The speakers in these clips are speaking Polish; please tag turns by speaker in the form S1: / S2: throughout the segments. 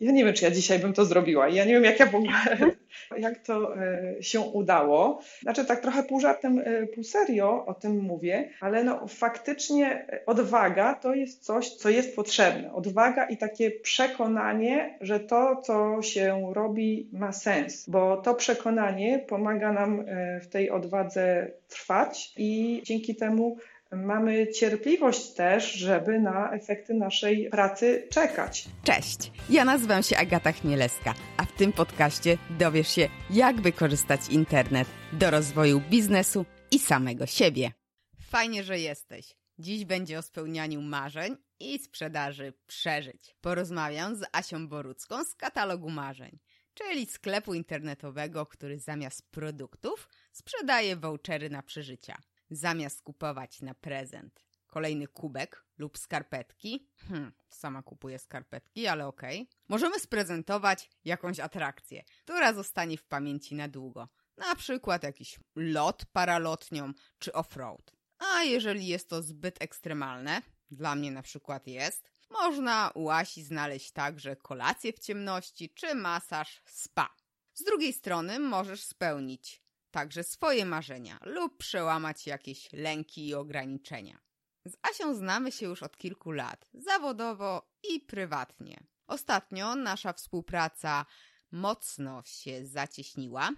S1: Ja nie wiem, czy ja dzisiaj bym to zrobiła. Ja nie wiem, jak ja w ogóle, jak to e, się udało. Znaczy tak trochę pół żartem, e, pół serio o tym mówię, ale no faktycznie odwaga to jest coś, co jest potrzebne. Odwaga i takie przekonanie, że to, co się robi, ma sens, bo to przekonanie pomaga nam e, w tej odwadze trwać i dzięki temu mamy cierpliwość też, żeby na efekty naszej pracy czekać.
S2: Cześć, ja nazywam się Agata Chmielewska, a w tym podcaście dowiesz się, jak wykorzystać internet do rozwoju biznesu i samego siebie. Fajnie, że jesteś. Dziś będzie o spełnianiu marzeń i sprzedaży przeżyć. Porozmawiam z Asią Borucką z katalogu marzeń, czyli sklepu internetowego, który zamiast produktów sprzedaje vouchery na przeżycia zamiast kupować na prezent kolejny kubek lub skarpetki, hmm, sama kupuję skarpetki, ale okej, okay, możemy sprezentować jakąś atrakcję, która zostanie w pamięci na długo. Na przykład jakiś lot paralotnią czy off-road. A jeżeli jest to zbyt ekstremalne, dla mnie na przykład jest, można u Asi znaleźć także kolację w ciemności czy masaż spa. Z drugiej strony możesz spełnić także swoje marzenia lub przełamać jakieś lęki i ograniczenia. Z Asią znamy się już od kilku lat, zawodowo i prywatnie. Ostatnio nasza współpraca mocno się zacieśniła,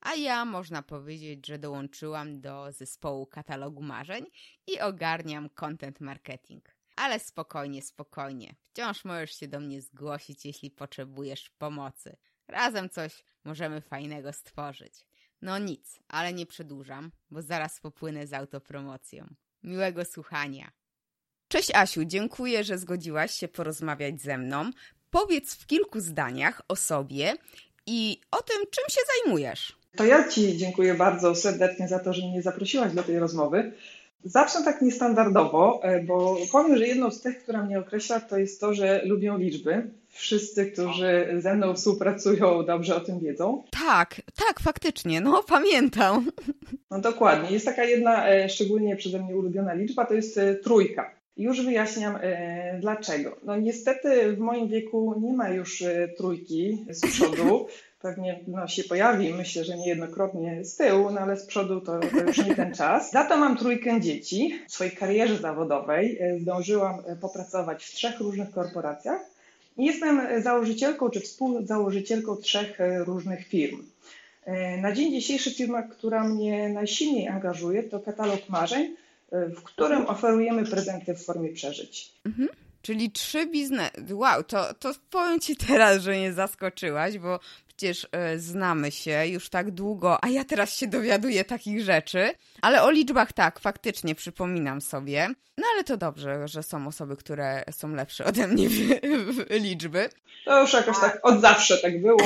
S2: a ja można powiedzieć, że dołączyłam do zespołu katalogu marzeń i ogarniam content marketing. Ale spokojnie, spokojnie. Wciąż możesz się do mnie zgłosić, jeśli potrzebujesz pomocy. Razem coś możemy fajnego stworzyć. No nic, ale nie przedłużam, bo zaraz popłynę z autopromocją. Miłego słuchania. Cześć Asiu, dziękuję, że zgodziłaś się porozmawiać ze mną. Powiedz w kilku zdaniach o sobie i o tym, czym się zajmujesz.
S1: To ja Ci dziękuję bardzo serdecznie za to, że mnie zaprosiłaś do tej rozmowy. Zacznę tak niestandardowo, e, bo powiem, że jedną z tych, która mnie określa, to jest to, że lubią liczby. Wszyscy, którzy ze mną współpracują, dobrze o tym wiedzą.
S2: Tak, tak, faktycznie, no pamiętam.
S1: No dokładnie. Jest taka jedna e, szczególnie przeze mnie ulubiona liczba, to jest e, trójka. Już wyjaśniam dlaczego. No niestety w moim wieku nie ma już trójki z przodu. pewnie no, się pojawi, myślę, że niejednokrotnie z tyłu, no ale z przodu to, to już nie ten czas. Za to mam trójkę dzieci. W swojej karierze zawodowej e, zdążyłam e, popracować w trzech różnych korporacjach i jestem założycielką czy współzałożycielką trzech e, różnych firm. Na dzień dzisiejszy firma, która mnie najsilniej angażuje, to katalog marzeń, w którym oferujemy prezenty w formie przeżyć. Mhm.
S2: Czyli trzy biznesy. Wow, to, to powiem Ci teraz, że nie zaskoczyłaś, bo przecież y, znamy się już tak długo, a ja teraz się dowiaduję takich rzeczy. Ale o liczbach tak, faktycznie przypominam sobie. No ale to dobrze, że są osoby, które są lepsze ode mnie w, w liczby.
S1: To już jakoś tak od zawsze tak było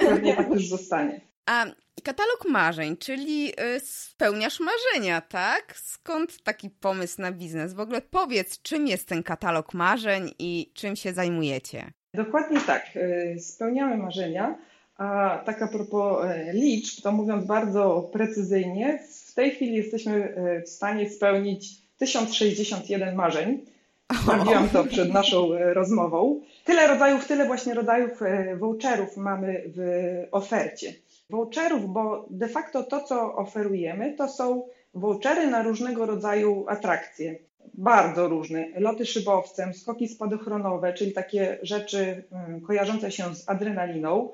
S1: pewnie tak już zostanie.
S2: A katalog marzeń, czyli y, spełniasz marzenia, tak? Skąd taki pomysł na biznes? W ogóle powiedz, czym jest ten katalog marzeń i czym się zajmujecie?
S1: Dokładnie tak. Y, spełniamy marzenia. A tak a propos y, liczb, to mówiąc bardzo precyzyjnie, w tej chwili jesteśmy w stanie spełnić 1061 marzeń. Sprawdziłam to przed naszą rozmową. Tyle rodzajów, tyle właśnie rodzajów voucherów mamy w ofercie voucherów, bo de facto to, co oferujemy, to są vouchery na różnego rodzaju atrakcje. Bardzo różne. Loty szybowcem, skoki spadochronowe, czyli takie rzeczy mm, kojarzące się z adrenaliną.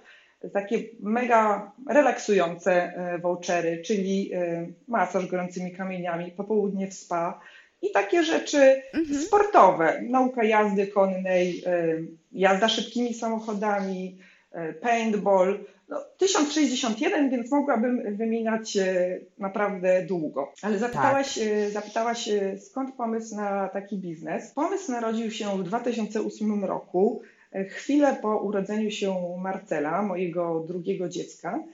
S1: Takie mega relaksujące e, vouchery, czyli e, masaż gorącymi kamieniami, popołudnie w spa, i takie rzeczy mhm. sportowe, nauka jazdy konnej, e, jazda szybkimi samochodami, paintball. No, 1061, więc mogłabym wymieniać naprawdę długo. Ale zapytałaś, tak. Zapytałaś skąd pomysł na taki biznes? Pomysł narodził się w 2008 roku, chwilę po urodzeniu się Marcela, mojego drugiego dziecka.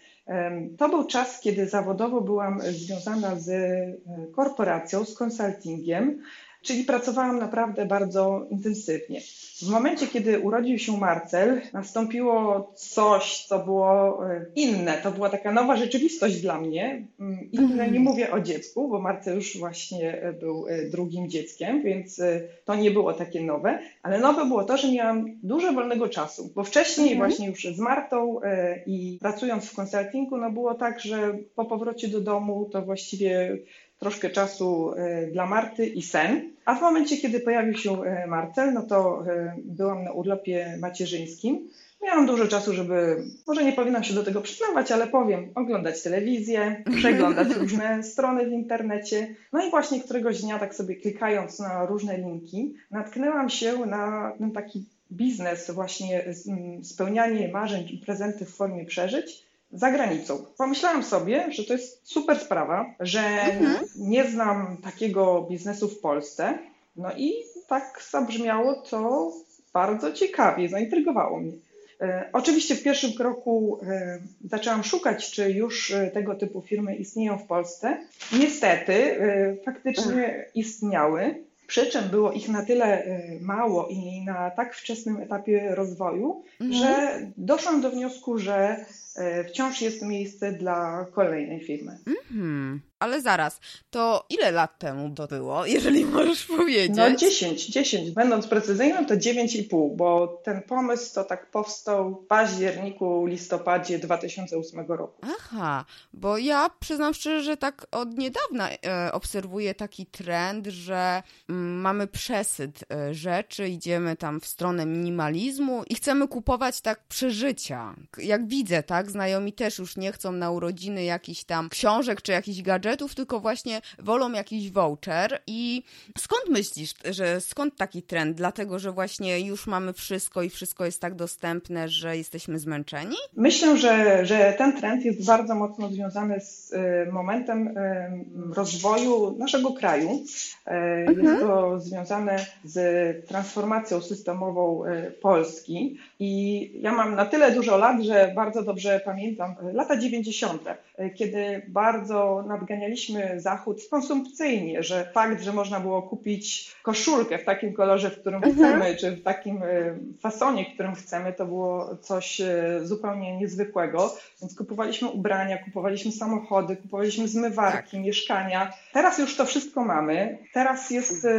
S1: To był czas, kiedy zawodowo byłam związana z korporacją, z konsultingiem czyli pracowałam naprawdę bardzo intensywnie. W momencie, kiedy urodził się Marcel, nastąpiło coś, co było e, inne. To była taka nowa rzeczywistość dla mnie. Mm, Inne nie
S2: Mhm.
S1: mówię o dziecku, bo Marcel już właśnie e, był e, drugim dzieckiem, więc to nie było takie nowe, ale nowe było to, że miałam dużo wolnego czasu, bo wcześniej
S2: Mhm.
S1: właśnie już z Martą i pracując w konsultingu, no było tak, że po powrocie do domu to właściwie troszkę czasu e, dla Marty i sen. A w momencie, kiedy pojawił się e, Marcel, no to e, byłam na urlopie macierzyńskim. Miałam dużo czasu, żeby, może nie powinnam się do tego przyznawać, ale powiem, oglądać telewizję, przeglądać różne strony w internecie. No i właśnie któregoś dnia, tak sobie klikając na różne linki, natknęłam się na ten taki biznes, właśnie z- m, spełnianie marzeń i prezenty w formie przeżyć za granicą. Pomyślałam sobie, że to jest super sprawa, że nie znam takiego biznesu w Polsce. No i tak zabrzmiało to bardzo ciekawie, zaintrygowało mnie. E, Oczywiście w pierwszym kroku e, zaczęłam szukać, czy już e, tego typu firmy istnieją w Polsce. Niestety, faktycznie istniały, przy czym było ich na tyle e, mało i na tak wczesnym etapie rozwoju,
S2: Mhm.
S1: że doszłam do wniosku, że e, wciąż jest miejsce dla kolejnej firmy.
S2: Mhm. Ale zaraz, to ile lat temu to było, jeżeli możesz powiedzieć?
S1: No 10, 10. Będąc precyzyjnym, to 9,5, bo ten pomysł to tak powstał w październiku, listopadzie 2008 roku.
S2: Aha, bo ja przyznam szczerze, że tak od niedawna e, obserwuję taki trend, że mm, mamy przesyt e, rzeczy, idziemy tam w stronę minimalizmu i chcemy kupować tak przeżycia. Jak widzę, tak, znajomi też już nie chcą na urodziny jakichś tam książek czy jakichś gadżetów, tylko właśnie wolą jakiś voucher. I skąd myślisz, że skąd taki trend? Dlatego, że właśnie już mamy wszystko i wszystko jest tak dostępne, że jesteśmy zmęczeni?
S1: Myślę, że, że ten trend jest bardzo mocno związany z e, momentem e, rozwoju naszego kraju. E, Jest to związane z transformacją systemową Polski. I ja mam na tyle dużo lat, że bardzo dobrze pamiętam lata 90., e, kiedy bardzo nadganialiśmy Zachód konsumpcyjnie, że fakt, że można było kupić koszulkę w takim kolorze, w którym chcemy, czy w takim e, fasonie, w którym chcemy, to było coś e, zupełnie niezwykłego. Więc kupowaliśmy ubrania, kupowaliśmy samochody, kupowaliśmy zmywarki, mieszkania. Teraz już to wszystko mamy. Teraz jest e,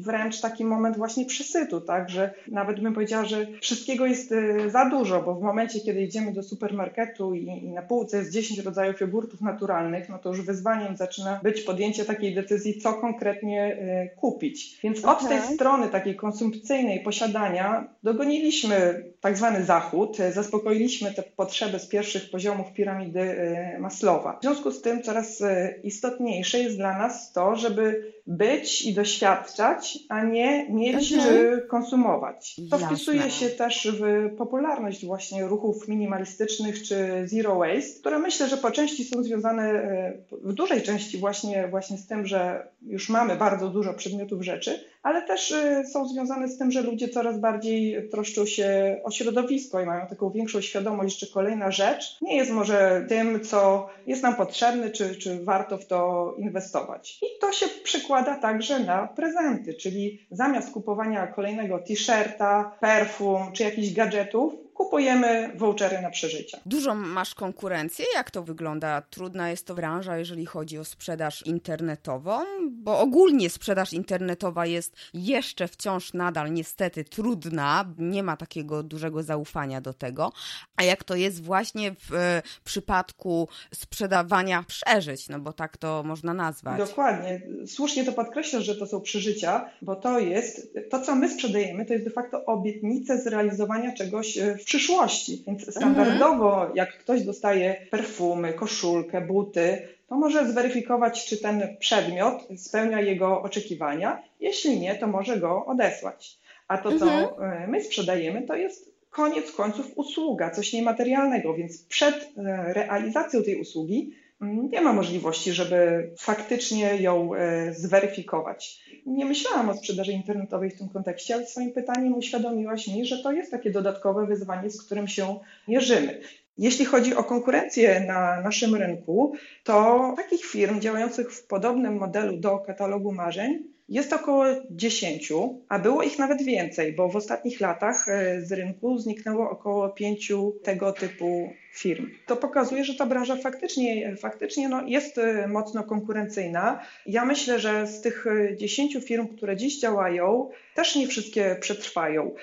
S1: wręcz taki moment właśnie przesytu, tak, że nawet bym powiedziała, że wszystkiego jest za dużo, bo w momencie, kiedy idziemy do supermarketu i, i na półce jest 10 rodzajów jogurtów naturalnych, no to już wyzwaniem zaczyna być podjęcie takiej decyzji, co konkretnie e, kupić. Więc od tej
S2: Mhm.
S1: strony takiej konsumpcyjnej posiadania dogoniliśmy tak zwany zachód, e, zaspokoiliśmy te potrzeby z pierwszych poziomów piramidy e, Maslowa. W związku z tym coraz istotniejsze jest dla nas to, żeby być i doświadczać, a nie mieć
S2: Mhm.
S1: konsumować. To
S2: Jasne.
S1: wpisuje się też w popularność właśnie ruchów minimalistycznych czy zero waste, które myślę, że po części są związane e, w dużej części właśnie, właśnie z tym, że już mamy bardzo dużo przedmiotów rzeczy, ale też e, są związane z tym, że ludzie coraz bardziej troszczą się o środowisko i mają taką większą świadomość, że kolejna rzecz nie jest może tym, co jest nam potrzebne, czy, czy warto w to inwestować. I to się przekłada także na prezenty, czyli zamiast kupowania kolejnego t-shirta, perfum czy jakichś gadżetów, kupujemy vouchery na przeżycia.
S2: Dużo masz konkurencję? Jak to wygląda? Trudna jest to branża, jeżeli chodzi o sprzedaż internetową, bo ogólnie sprzedaż internetowa jest jeszcze wciąż nadal niestety trudna, nie ma takiego dużego zaufania do tego. A jak to jest właśnie w e, przypadku sprzedawania przeżyć, no bo tak to można nazwać.
S1: Dokładnie. Słusznie to podkreślasz, że to są przeżycia, bo to jest, to co my sprzedajemy, to jest de facto obietnica zrealizowania czegoś e, w przyszłości. Więc standardowo, jak ktoś dostaje perfumy, koszulkę, buty, to może zweryfikować, czy ten przedmiot spełnia jego oczekiwania. Jeśli nie, to może go odesłać. A to, co e, my sprzedajemy, to jest koniec końców usługa, coś niematerialnego, więc przed e, realizacją tej usługi mm, nie ma możliwości, żeby faktycznie ją e, zweryfikować. Nie myślałam o sprzedaży internetowej w tym kontekście, ale swoim pytaniem uświadomiłaś mi, że to jest takie dodatkowe wyzwanie, z którym się mierzymy. Jeśli chodzi o konkurencję na naszym rynku, to takich firm działających w podobnym modelu do katalogu marzeń jest około 10, a było ich nawet więcej, bo w ostatnich latach e, z rynku zniknęło około 5 tego typu firm. To pokazuje, że ta branża faktycznie, faktycznie no, jest e, mocno konkurencyjna. Ja myślę, że z tych 10 firm, które dziś działają, też nie wszystkie przetrwają.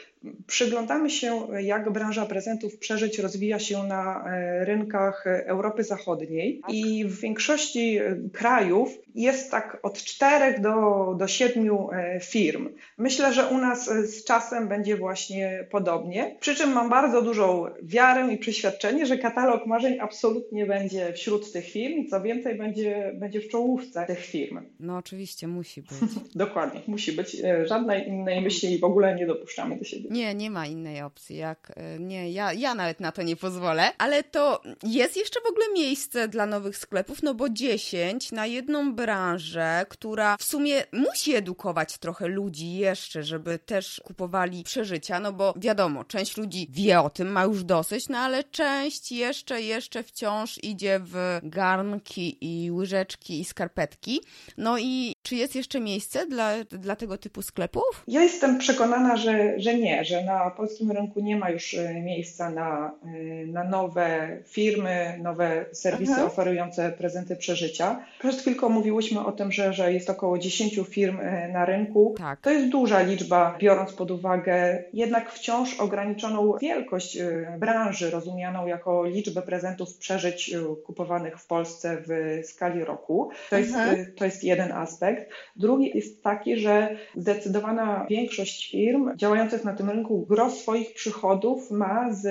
S1: Przyglądamy się, jak branża prezentów przeżyć rozwija się na e, rynkach Europy Zachodniej i w większości e, krajów jest tak od 4 do, do 7 e, firm. Myślę, że u nas z czasem będzie właśnie podobnie. Przy czym mam bardzo dużą wiarę i przeświadczenie, że katalog marzeń absolutnie będzie wśród tych firm co więcej, będzie, będzie w czołówce tych firm.
S2: No oczywiście, musi być.
S1: Dokładnie, musi być. Żadnej innej myśli w ogóle nie dopuszczamy do siebie.
S2: Nie, nie ma innej opcji. Jak, e, nie, ja, ja nawet na to nie pozwolę. Ale to jest jeszcze w ogóle miejsce dla nowych sklepów, no bo 10 na jedną branżę, która w sumie musi edukować trochę ludzi jeszcze, żeby też kupowali przeżycia, no bo wiadomo, część ludzi wie o tym, ma już dosyć, no ale część jeszcze, jeszcze wciąż idzie w garnki i łyżeczki i skarpetki. No i czy jest jeszcze miejsce dla, dla tego typu sklepów?
S1: Ja jestem przekonana, że, że nie, że na polskim rynku nie ma już e, miejsca na, e, na nowe firmy, nowe serwisy Aha. oferujące prezenty przeżycia. Przed chwilką mówiłyśmy o tym, że, że jest około 10 firm e, na rynku. Tak. To jest duża liczba, biorąc pod uwagę jednak wciąż ograniczoną wielkość branży, rozumianą jako liczbę prezentów przeżyć kupowanych w Polsce w skali roku. To jest, to jest jeden aspekt. Drugi jest taki, że zdecydowana większość firm działających na tym rynku gros swoich przychodów ma z,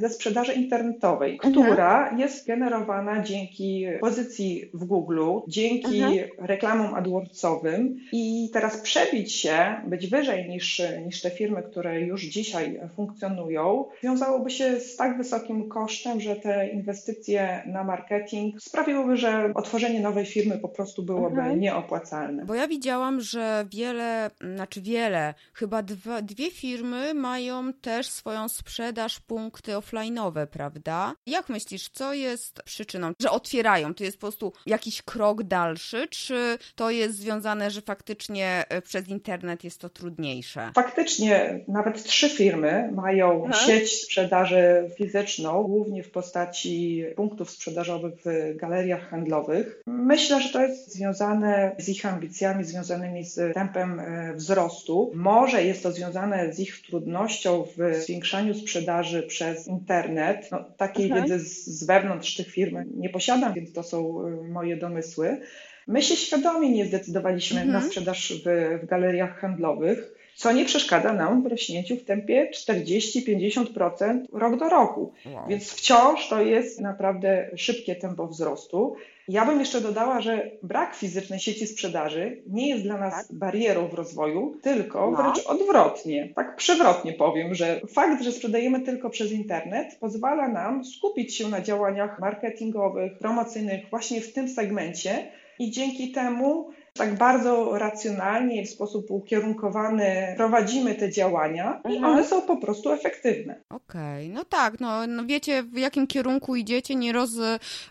S1: ze sprzedaży internetowej, mhm. która jest generowana dzięki pozycji w Google, dzięki mhm. reklamom AdWordsowym i teraz przebić się, być wyżej niż, niż te firmy, które już dzisiaj funkcjonują, wiązałoby się z tak wysokim kosztem, że te inwestycje na marketing sprawiłyby, że otworzenie nowej firmy po prostu byłoby mhm. nieopłacalne.
S2: Bo ja widziałam, że wiele, znaczy wiele, chyba dwa, dwie firmy mają też swoją sprzedaż, punkty offline'owe, prawda? Jak myślisz, co jest przyczyną, że otwierają? To jest po prostu jakiś krok dalszy, czy to jest związane, że faktycznie e, przez internet jest to trudniejsze?
S1: Faktycznie nawet trzy firmy mają Aha. sieć sprzedaży fizyczną, głównie w postaci punktów sprzedażowych w galeriach handlowych. Myślę, że to jest związane z ich ambicjami, związanymi z tempem e, wzrostu. Może jest to związane z ich trudnością w zwiększaniu sprzedaży przez internet. No, takiej mhm. wiedzy z, z wewnątrz tych firm nie posiadam, więc to są y, moje domysły. My się świadomie nie zdecydowaliśmy mhm. na sprzedaż w, w galeriach handlowych co nie przeszkadza nam w rośnięciu w tempie 40-50% rok do roku. Wow. Więc wciąż to jest naprawdę szybkie tempo wzrostu. Ja bym jeszcze dodała, że brak fizycznej sieci sprzedaży nie jest dla nas tak. barierą w rozwoju, tylko no. wręcz odwrotnie. Tak przewrotnie powiem, że fakt, że sprzedajemy tylko przez internet, pozwala nam skupić się na działaniach marketingowych, promocyjnych właśnie w tym segmencie i dzięki temu tak bardzo racjonalnie i w sposób ukierunkowany prowadzimy te działania i mhm. one są po prostu efektywne.
S2: Okej, okay. no tak, no, no, wiecie w jakim kierunku idziecie, nie, roz,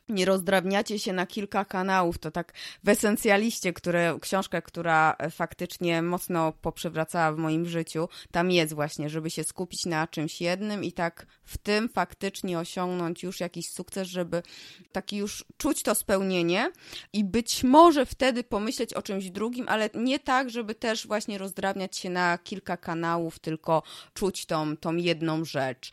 S2: nie rozdrabniacie się na kilka kanałów, to tak w esencjaliście, które, książka, która faktycznie mocno poprzewracała w moim życiu, tam jest właśnie, żeby się skupić na czymś jednym i tak w tym faktycznie osiągnąć już jakiś sukces, żeby taki już czuć to spełnienie i być może wtedy pomyśleć o czymś drugim, ale nie tak, żeby też właśnie rozdrabniać się na kilka kanałów, tylko czuć tą, tą jedną rzecz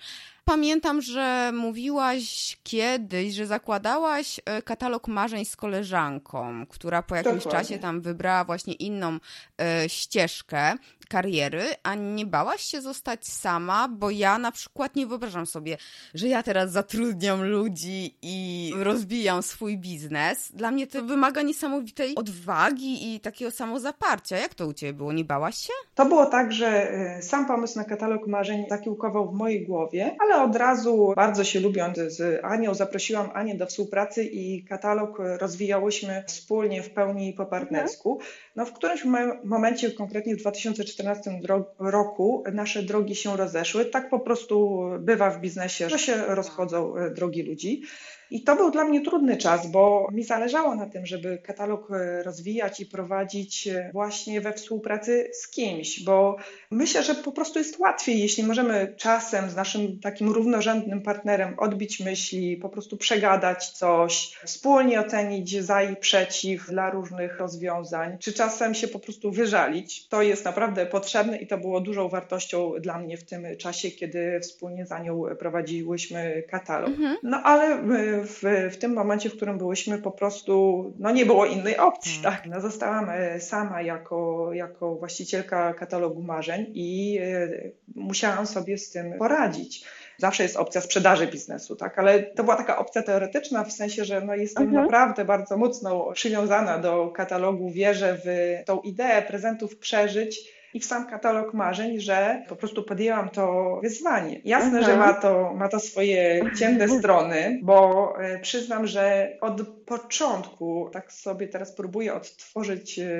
S2: pamiętam, że mówiłaś kiedyś, że zakładałaś e, katalog marzeń z koleżanką, która po jakimś Dokładnie. czasie tam wybrała właśnie inną e, ścieżkę kariery, a nie bałaś się zostać sama, bo ja na przykład nie wyobrażam sobie, że ja teraz zatrudniam ludzi i rozwijam swój biznes. Dla mnie to wymaga niesamowitej odwagi i takiego samozaparcia. Jak to u Ciebie było? Nie bałaś się?
S1: To było tak, że e, sam pomysł na katalog marzeń zakiełkował w mojej głowie, ale od razu, bardzo się lubiąc z Anią, zaprosiłam Anię do współpracy i katalog rozwijałyśmy wspólnie w pełni po partnersku. No w którymś momencie, konkretnie w 2014 roku, nasze drogi się rozeszły. Tak po prostu bywa w biznesie, że się rozchodzą e, drogi ludzi. I to był dla mnie trudny czas, bo mi zależało na tym, żeby katalog e, rozwijać i prowadzić e, właśnie we współpracy z kimś, bo myślę, że po prostu jest łatwiej, jeśli możemy czasem z naszym takim równorzędnym partnerem odbić myśli, po prostu przegadać coś, wspólnie ocenić za i przeciw dla różnych rozwiązań, czy czasem się po prostu wyżalić. To jest naprawdę potrzebne i to było dużą wartością dla mnie w tym czasie, kiedy wspólnie za nią prowadziłyśmy katalog. Mhm. No ale e, w, w tym momencie, w którym byłyśmy, po prostu no nie było innej opcji. Hmm. Tak? No, zostałam e, sama jako, jako właścicielka katalogu marzeń i e, musiałam sobie z tym poradzić zawsze jest opcja sprzedaży biznesu, tak? Ale to była taka opcja teoretyczna, w sensie, że no jestem mhm. naprawdę bardzo mocno przywiązana do katalogu, wierzę w tą ideę prezentów przeżyć i w sam katalog marzeń, że po prostu podjęłam to wyzwanie. Jasne, że mhm. ma to, ma to swoje ciemne strony, bo e, przyznam, że od początku tak sobie teraz próbuję odtworzyć, e,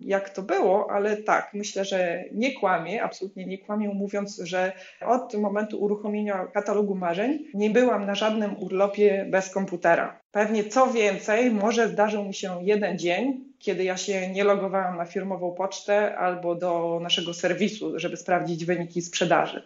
S1: jak to było, ale tak, myślę, że nie kłamię, absolutnie nie kłamię, mówiąc, że od momentu uruchomienia katalogu marzeń nie byłam na żadnym urlopie bez komputera. Pewnie co więcej, może zdarzył mi się jeden dzień, kiedy ja się nie logowałam na firmową pocztę albo do naszego serwisu, żeby sprawdzić wyniki sprzedaży.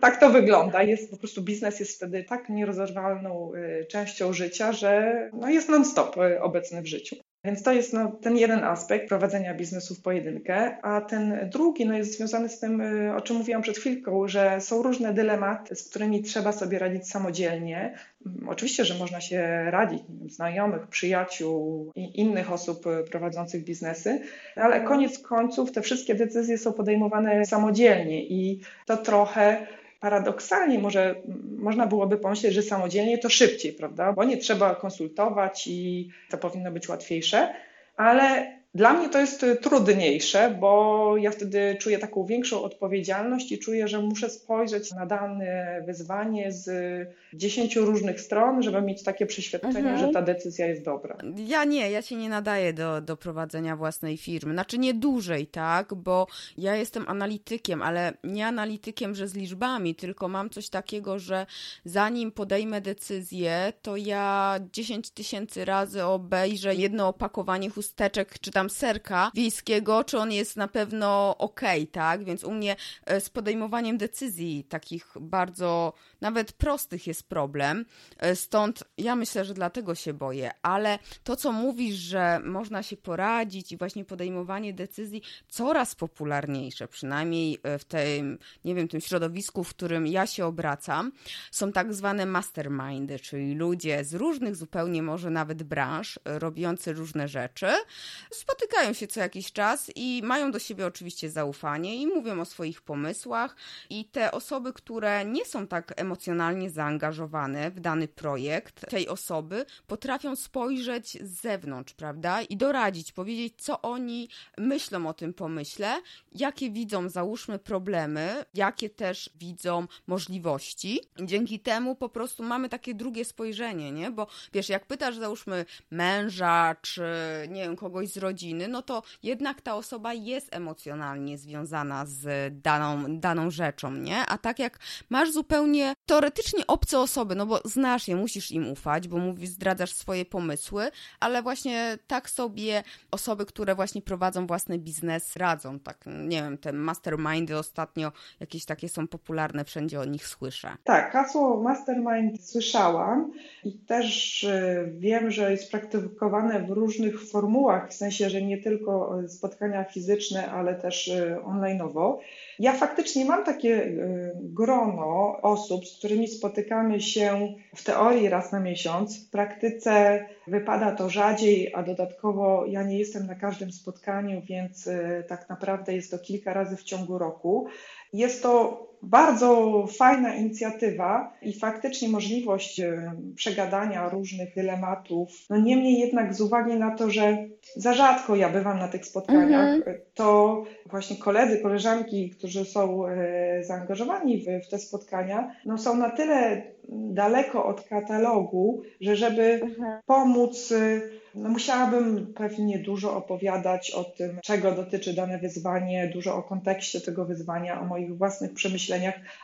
S1: Tak to wygląda. Jest po prostu biznes jest wtedy tak nierozerwalną y, częścią życia, że no jest non-stop y, obecny w życiu. Więc to jest no, ten jeden aspekt prowadzenia biznesu w pojedynkę, a ten drugi no, jest związany z tym, y, o czym mówiłam przed chwilką, że są różne dylematy, z którymi trzeba sobie radzić samodzielnie. Mm, oczywiście, że można się radzić znajomych, przyjaciół i innych osób y, prowadzących biznesy, ale koniec końców te wszystkie decyzje są podejmowane samodzielnie i to trochę paradoksalnie może można byłoby pomyśleć, że samodzielnie to szybciej, prawda? Bo nie trzeba konsultować i to powinno być łatwiejsze, ale dla mnie to jest y, trudniejsze, bo ja wtedy czuję taką większą odpowiedzialność i czuję, że muszę spojrzeć na dane wyzwanie z dziesięciu różnych stron, żeby mieć takie przeświadczenie, mhm. że ta decyzja jest dobra.
S2: Ja nie, ja się nie nadaję do, do prowadzenia własnej firmy. Znaczy nie dłużej, tak? Bo ja jestem analitykiem, ale nie analitykiem, że z liczbami, tylko mam coś takiego, że zanim podejmę decyzję, to ja 10 tysięcy razy obejrzę jedno opakowanie chusteczek, czy tam tam serka wiejskiego, czy on jest na pewno ok, tak? Więc u mnie e, z podejmowaniem decyzji takich bardzo nawet prostych jest problem. E, stąd ja myślę, że dlatego się boję, ale to, co mówisz, że można się poradzić i właśnie podejmowanie decyzji coraz popularniejsze, przynajmniej e, w tym, nie wiem, tym środowisku, w którym ja się obracam, są tak zwane mastermindy, czyli ludzie z różnych zupełnie może nawet branż, robiący różne rzeczy, spotykają się co jakiś czas i mają do siebie oczywiście zaufanie i mówią o swoich pomysłach i te osoby, które nie są tak emocjonalnie zaangażowane w dany projekt tej osoby, potrafią spojrzeć z zewnątrz, prawda? I doradzić, powiedzieć, co oni myślą o tym pomyśle, jakie widzą, załóżmy, problemy, jakie też widzą możliwości. Dzięki temu po prostu mamy takie drugie spojrzenie, nie? Bo wiesz, jak pytasz, załóżmy, męża, czy nie wiem, kogoś z rodziny, no to jednak ta osoba jest emocjonalnie związana z daną, daną rzeczą, nie? A tak jak masz zupełnie teoretycznie obce osoby, no bo znasz je, musisz im ufać, bo mówisz, zdradzasz swoje pomysły, ale właśnie tak sobie osoby, które właśnie prowadzą własny biznes, radzą. Tak, nie wiem, te mastermindy ostatnio jakieś takie są popularne, wszędzie o nich słyszę.
S1: Tak, hasło mastermind słyszałam i też e, wiem, że jest praktykowane w różnych formułach, w sensie, że nie tylko e, spotkania fizyczne, ale też e, online'owo. Ja faktycznie mam takie e, grono osób, z którymi spotykamy się w teorii raz na miesiąc. W praktyce wypada to rzadziej, a dodatkowo ja nie jestem na każdym spotkaniu, więc tak naprawdę jest to kilka razy w ciągu roku. Jest to bardzo fajna inicjatywa i faktycznie możliwość e, przegadania różnych dylematów. No niemniej jednak z uwagi na to, że za rzadko ja bywam na tych spotkaniach, -hmm. to właśnie koledzy, koleżanki, którzy którzy są zaangażowani w, w te spotkania, no są na tyle daleko od katalogu, że żeby mhm. pomóc no musiałabym pewnie dużo opowiadać o tym, czego dotyczy dane wyzwanie, dużo o kontekście tego wyzwania, o moich własnych przemyśleniach,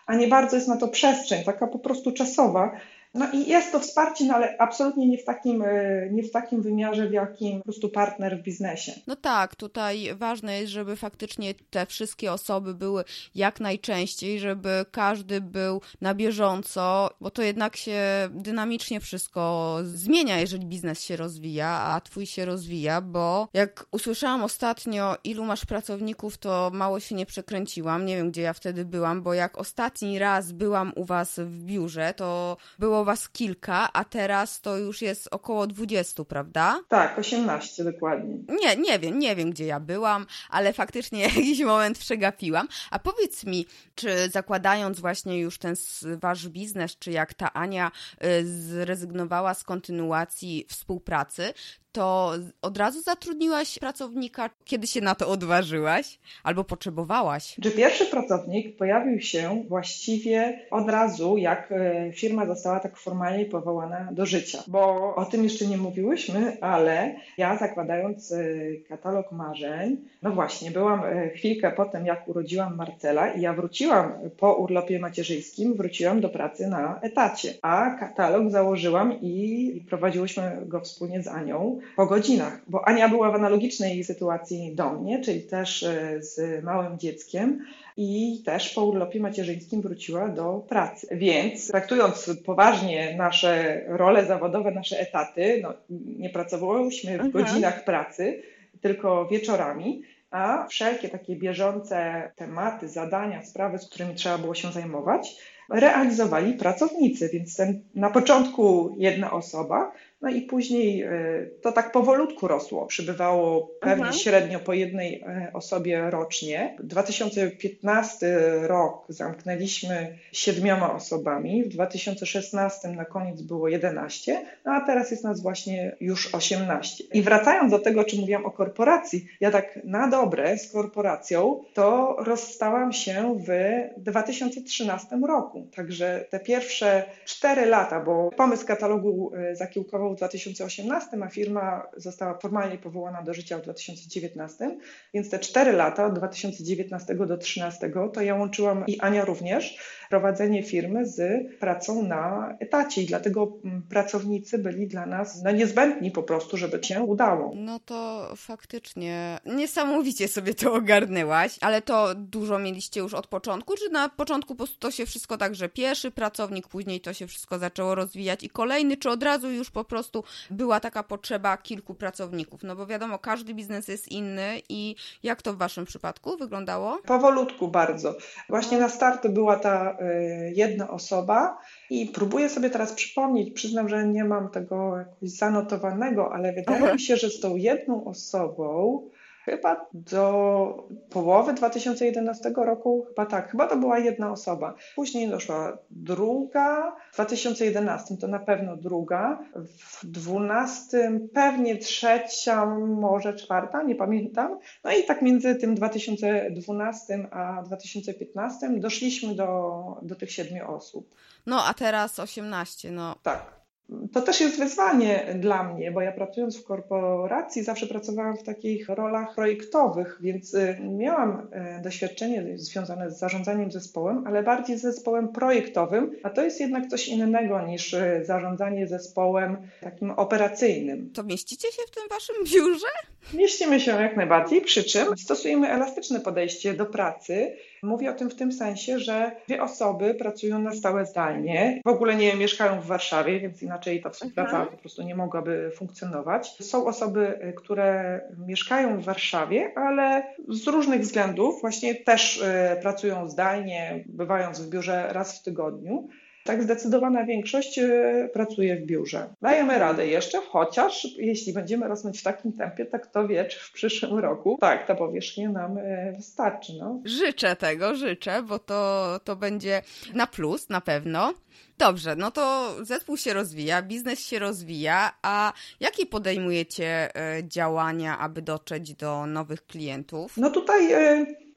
S1: a nie bardzo jest na to przestrzeń, taka po prostu czasowa, no i jest to wsparcie, no ale absolutnie nie w, takim, e, nie w takim wymiarze, w jakim po prostu partner w biznesie.
S2: No tak, tutaj ważne jest, żeby faktycznie te wszystkie osoby były jak najczęściej, żeby każdy był na bieżąco, bo to jednak się dynamicznie wszystko zmienia, jeżeli biznes się rozwija, a twój się rozwija, bo jak usłyszałam ostatnio, ilu masz pracowników, to mało się nie przekręciłam. Nie wiem, gdzie ja wtedy byłam, bo jak ostatni raz byłam u was w biurze, to było was kilka, a teraz to już jest około 20, prawda?
S1: Tak, 18 dokładnie.
S2: Nie, nie wiem, nie wiem gdzie ja byłam, ale faktycznie jakiś moment przegapiłam. A powiedz mi, czy zakładając właśnie już ten wasz biznes, czy jak ta Ania y, zrezygnowała z kontynuacji współpracy, to od razu zatrudniłaś pracownika, kiedy się na to odważyłaś albo potrzebowałaś?
S1: Czy pierwszy pracownik pojawił się właściwie od razu, jak e, firma została tak formalnie powołana do życia? Bo o tym jeszcze nie mówiłyśmy, ale ja zakładając e, katalog marzeń, no właśnie, byłam e, chwilkę po tym, jak urodziłam Marcela i ja wróciłam po urlopie macierzyńskim, wróciłam do pracy na etacie, a katalog założyłam i prowadziłyśmy go wspólnie z Anią po godzinach, bo Ania była w analogicznej sytuacji do mnie, czyli też e, z małym dzieckiem i też po urlopie macierzyńskim wróciła do pracy. Więc traktując poważnie nasze role zawodowe, nasze etaty, no, nie pracowałyśmy w mhm. godzinach pracy, tylko wieczorami, a wszelkie takie bieżące tematy, zadania, sprawy, z którymi trzeba było się zajmować, realizowali pracownicy, więc ten, na początku jedna osoba, no i później e, to tak powolutku rosło. Przybywało pewnie mhm. średnio po jednej e, osobie rocznie. 2015 rok zamknęliśmy siedmioma osobami, w 2016 na koniec było 11, no a teraz jest nas właśnie już 18. I wracając do tego, o czym mówiłam o korporacji, ja tak na dobre z korporacją to rozstałam się w 2013 roku. Także te pierwsze 4 lata, bo pomysł katalogu e, zakiełkował w 2018, a firma została formalnie powołana do życia w 2019, więc te 4 lata od 2019 do 2013 to ja łączyłam i Ania również prowadzenie firmy z pracą na etacie i dlatego mm, pracownicy byli dla nas no, niezbędni po prostu, żeby się udało.
S2: No to faktycznie niesamowicie sobie to ogarnęłaś, ale to dużo mieliście już od początku, czy na początku po prostu to się wszystko tak, że pierwszy pracownik, później to się wszystko zaczęło rozwijać i kolejny, czy od razu już po prostu była taka potrzeba kilku pracowników? No bo wiadomo, każdy biznes jest inny i jak to w waszym przypadku wyglądało?
S1: Powolutku bardzo. Właśnie na start była ta jedna osoba i próbuję sobie teraz przypomnieć, przyznam, że nie mam tego jakoś zanotowanego, ale wydaje mi się, że z tą jedną osobą chyba do połowy 2011 roku, chyba tak, chyba to była jedna osoba. Później doszła druga, w 2011 to na pewno druga, w 2012 pewnie trzecia, może czwarta, nie pamiętam. No i tak między tym 2012 a 2015 doszliśmy do, do tych siedmiu osób.
S2: No a teraz 18, no.
S1: Tak. To też jest wyzwanie dla mnie, bo ja pracując w korporacji zawsze pracowałam w takich rolach projektowych, więc y, miałam y, doświadczenie związane z zarządzaniem zespołem, ale bardziej z zespołem projektowym, a to jest jednak coś innego niż y, zarządzanie zespołem takim operacyjnym.
S2: To mieścicie się w tym waszym biurze?
S1: Mieścimy się jak najbardziej, przy czym stosujemy elastyczne podejście do pracy. Mówię o tym w tym sensie, że dwie osoby pracują na stałe zdalnie, w ogóle nie mieszkają w Warszawie, więc inaczej ta współpraca mhm. po prostu nie mogłaby funkcjonować. Są osoby, które mieszkają w Warszawie, ale z różnych względów właśnie też e, pracują zdalnie, bywając w biurze raz w tygodniu tak zdecydowana większość e, pracuje w biurze. Dajemy radę jeszcze, chociaż jeśli będziemy rosnąć w takim tempie, tak to wie, czy w przyszłym roku, tak, ta powierzchnia nam e, wystarczy. No.
S2: Życzę tego, życzę, bo to, to będzie na plus na pewno. Dobrze, no to zespół się rozwija, biznes się rozwija, a jakie podejmujecie e, działania, aby dotrzeć do nowych klientów?
S1: No tutaj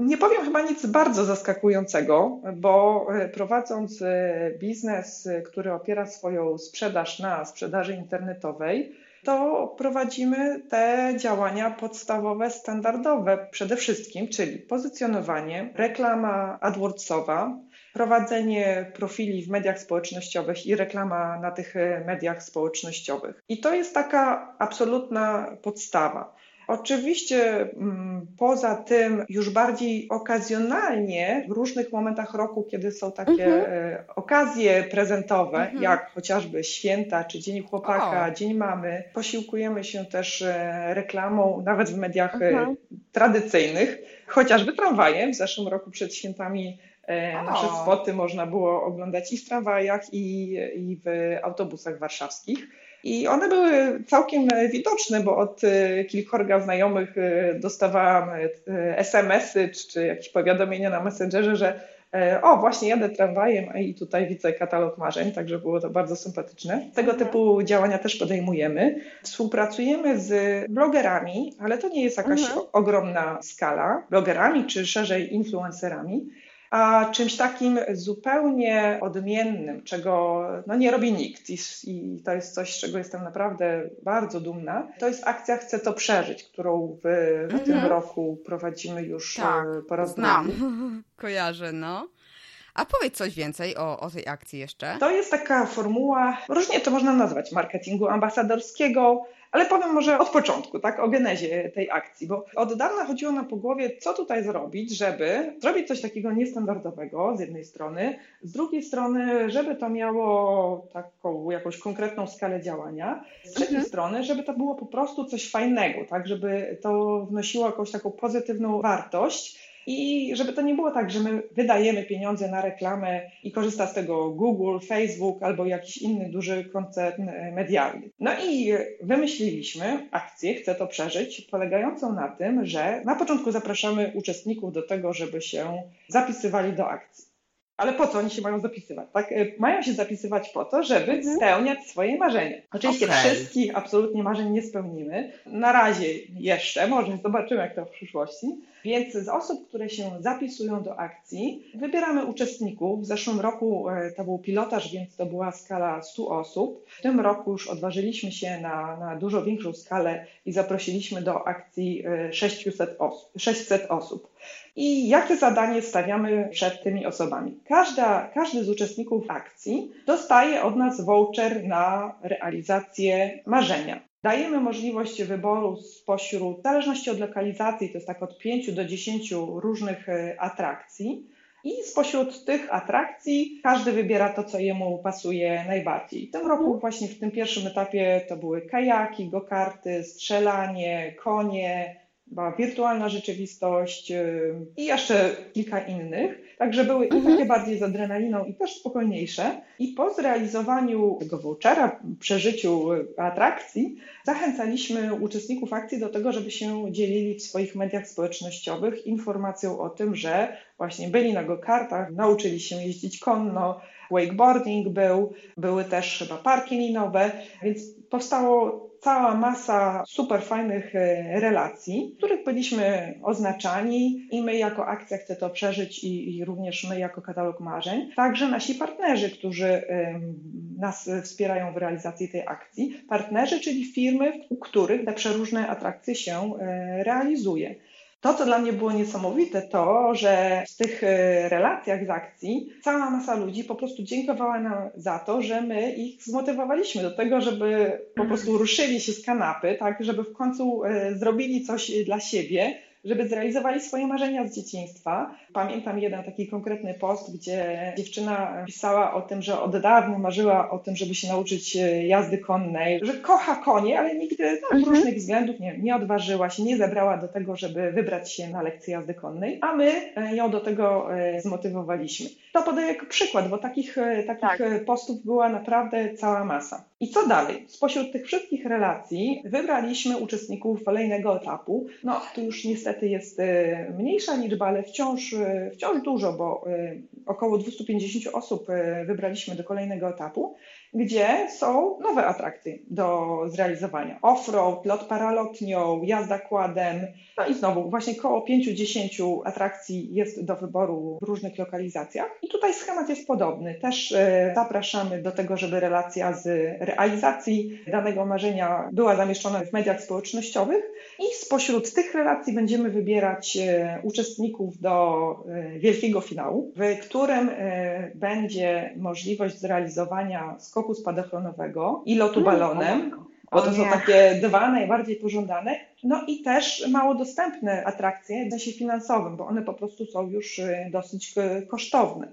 S1: Nie powiem chyba nic bardzo zaskakującego, bo e, prowadząc e, biznes, który opiera swoją sprzedaż na sprzedaży internetowej, to prowadzimy te działania podstawowe, standardowe przede wszystkim, czyli pozycjonowanie, reklama AdWordsowa, prowadzenie profili w mediach społecznościowych i reklama na tych mediach społecznościowych. I to jest taka absolutna podstawa. Oczywiście mm, poza tym już bardziej okazjonalnie w różnych momentach roku, kiedy są takie mhm. E, okazje prezentowe, mhm. jak chociażby święta czy Dzień Chłopaka, o. Dzień Mamy, posiłkujemy się też e, reklamą nawet w mediach e, mhm. tradycyjnych, chociażby tramwajem. W zeszłym roku przed świętami nasze spoty można było oglądać i w tramwajach, i, i w autobusach warszawskich. I one były całkiem widoczne, bo od e, kilkorga znajomych e, dostawałam e, SMS-y czy jakieś powiadomienia na Messengerze, że o, właśnie jadę tramwajem i tutaj widzę katalog marzeń, także było to bardzo sympatyczne. Tego mhm. typu działania też podejmujemy. Współpracujemy z blogerami, ale to nie jest jakaś mhm. ogromna skala, blogerami czy szerzej influencerami a czymś takim zupełnie odmiennym, czego no, nie robi nikt I, i, to jest coś, z czego jestem naprawdę bardzo dumna. To jest akcja Chcę to przeżyć, którą w, w mhm. tym roku prowadzimy już
S2: tak,
S1: e, po raz
S2: znam. Kojarzę, no. A powiedz coś więcej o, o tej akcji jeszcze.
S1: To jest taka formuła, różnie to można nazwać, marketingu ambasadorskiego, ale powiem może od początku, tak, o genezie tej akcji, bo od dawna chodziło nam po głowie, co tutaj zrobić, żeby zrobić coś takiego niestandardowego z jednej strony, z drugiej strony, żeby to miało taką jakąś konkretną skalę działania, z trzeciej mhm. strony, żeby to było po prostu coś fajnego, tak, żeby to wnosiło jakąś taką pozytywną wartość i żeby to nie było tak, że my wydajemy pieniądze na reklamę i korzysta z tego Google, Facebook albo jakiś inny duży koncern e, medialny. No i wymyśliliśmy akcję, chcę to przeżyć, polegającą na tym, że na początku zapraszamy uczestników do tego, żeby się zapisywali do akcji. Ale po co oni się mają zapisywać? Tak? E, mają się zapisywać po to, żeby mhm. spełniać swoje marzenia. Oczywiście okay. wszystkich absolutnie marzeń nie spełnimy. Na razie jeszcze, może zobaczymy jak to w przyszłości. Więc z osób, które się zapisują do akcji, wybieramy uczestników. W zeszłym roku e, to był pilotaż, więc to była skala 100 osób. W tym roku już odważyliśmy się na, na dużo większą skalę i zaprosiliśmy do akcji 600 e, osób. 600 osób. I jakie zadanie stawiamy przed tymi osobami? Każda, każdy z uczestników akcji dostaje od nas voucher na realizację marzenia. Dajemy możliwość wyboru spośród, w zależności od lokalizacji, to jest tak od 5 do 10 różnych e, atrakcji. I spośród tych atrakcji każdy wybiera to, co jemu pasuje najbardziej. W tym roku, mhm. właśnie w tym pierwszym etapie, to były kajaki, gokarty, strzelanie, konie, była wirtualna rzeczywistość y, i jeszcze kilka innych. Także były mhm. i takie bardziej z adrenaliną i też spokojniejsze. I po zrealizowaniu tego vouchera, przeżyciu atrakcji, zachęcaliśmy uczestników akcji do tego, żeby się dzielili w swoich mediach społecznościowych informacją o tym, że właśnie byli na go-kartach, nauczyli się jeździć konno, wakeboarding był, były też chyba parki linowe, więc powstało cała masa super fajnych e, relacji, których byliśmy oznaczani i my jako akcja Chcę to przeżyć i, i również my jako katalog marzeń, także nasi partnerzy, którzy nas wspierają w realizacji tej akcji. Partnerzy, czyli firmy, u których te przeróżne atrakcje się e, realizuje. To, co dla mnie było niesamowite, to, że w tych e, relacjach z akcji cała masa ludzi po prostu dziękowała nam za to, że my ich zmotywowaliśmy do tego, żeby po prostu ruszyli się z kanapy, tak, żeby w końcu e, zrobili coś dla siebie, żeby zrealizowali swoje marzenia z dzieciństwa. Pamiętam jeden taki konkretny post, gdzie dziewczyna pisała o tym, że od dawna marzyła o tym, żeby się nauczyć e, jazdy konnej, że kocha konie, ale nigdy no, z mhm. różnych względów nie, nie odważyła się, nie zebrała do tego, żeby wybrać się na lekcję jazdy konnej, a my e, ją do tego e, zmotywowaliśmy. To podaję jako przykład, bo takich, takich tak. postów była naprawdę cała masa. I co dalej? Spośród tych wszystkich relacji wybraliśmy uczestników kolejnego etapu. No, tu już niestety jest e, mniejsza liczba, ale wciąż, e, wciąż dużo, bo e, około 250 osób wybraliśmy do kolejnego etapu. gdzie są nowe atrakcje do zrealizowania. Offroad, lot paralotnią, jazda kładem. No i znowu właśnie koło 5-10 atrakcji jest do wyboru w różnych lokalizacjach. I tutaj schemat jest podobny. Też zapraszamy do tego, żeby relacja z realizacji danego marzenia była zamieszczona w mediach społecznościowych i spośród tych relacji będziemy wybierać e, uczestników do e, wielkiego finału, w którym będzie możliwość zrealizowania skoku spadochronowego i lotu mm, balonem, bo to są takie dwa najbardziej pożądane, no i też mało dostępne atrakcje w sensie finansowym, bo one po prostu są już dosyć kosztowne.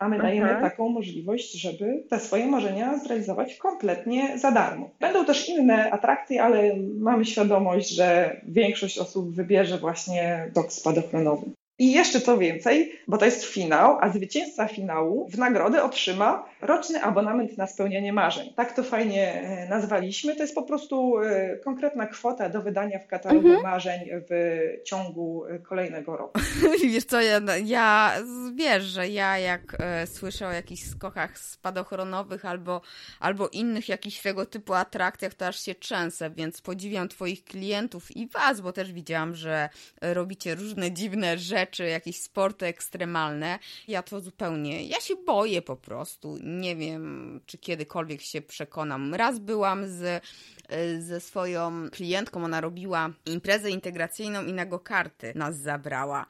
S1: A my dajemy mhm. taką możliwość, żeby te swoje marzenia zrealizować kompletnie za darmo. Będą też inne atrakcje, ale mamy świadomość, że większość osób wybierze właśnie dok spadochronowy. I jeszcze co więcej, bo to jest finał, a zwycięzca finału w nagrodę otrzyma roczny abonament na spełnianie marzeń. Tak to fajnie e, nazwaliśmy. To jest po prostu e, konkretna kwota do wydania w katalogu mhm. marzeń w ciągu e, kolejnego roku.
S2: Wiesz co, ja, ja wiesz, że ja jak e, słyszę o jakichś skokach spadochronowych albo, albo innych jakichś tego typu atrakcjach, to aż się trzęsę, więc podziwiam Twoich klientów i Was, bo też widziałam, że robicie różne dziwne rzeczy, jakieś sporty ekstremalne. Ja to zupełnie, ja się boję po prostu. Nie wiem, czy kiedykolwiek się przekonam. Raz byłam z, ze swoją klientką, ona robiła imprezę integracyjną i na go karty nas zabrała.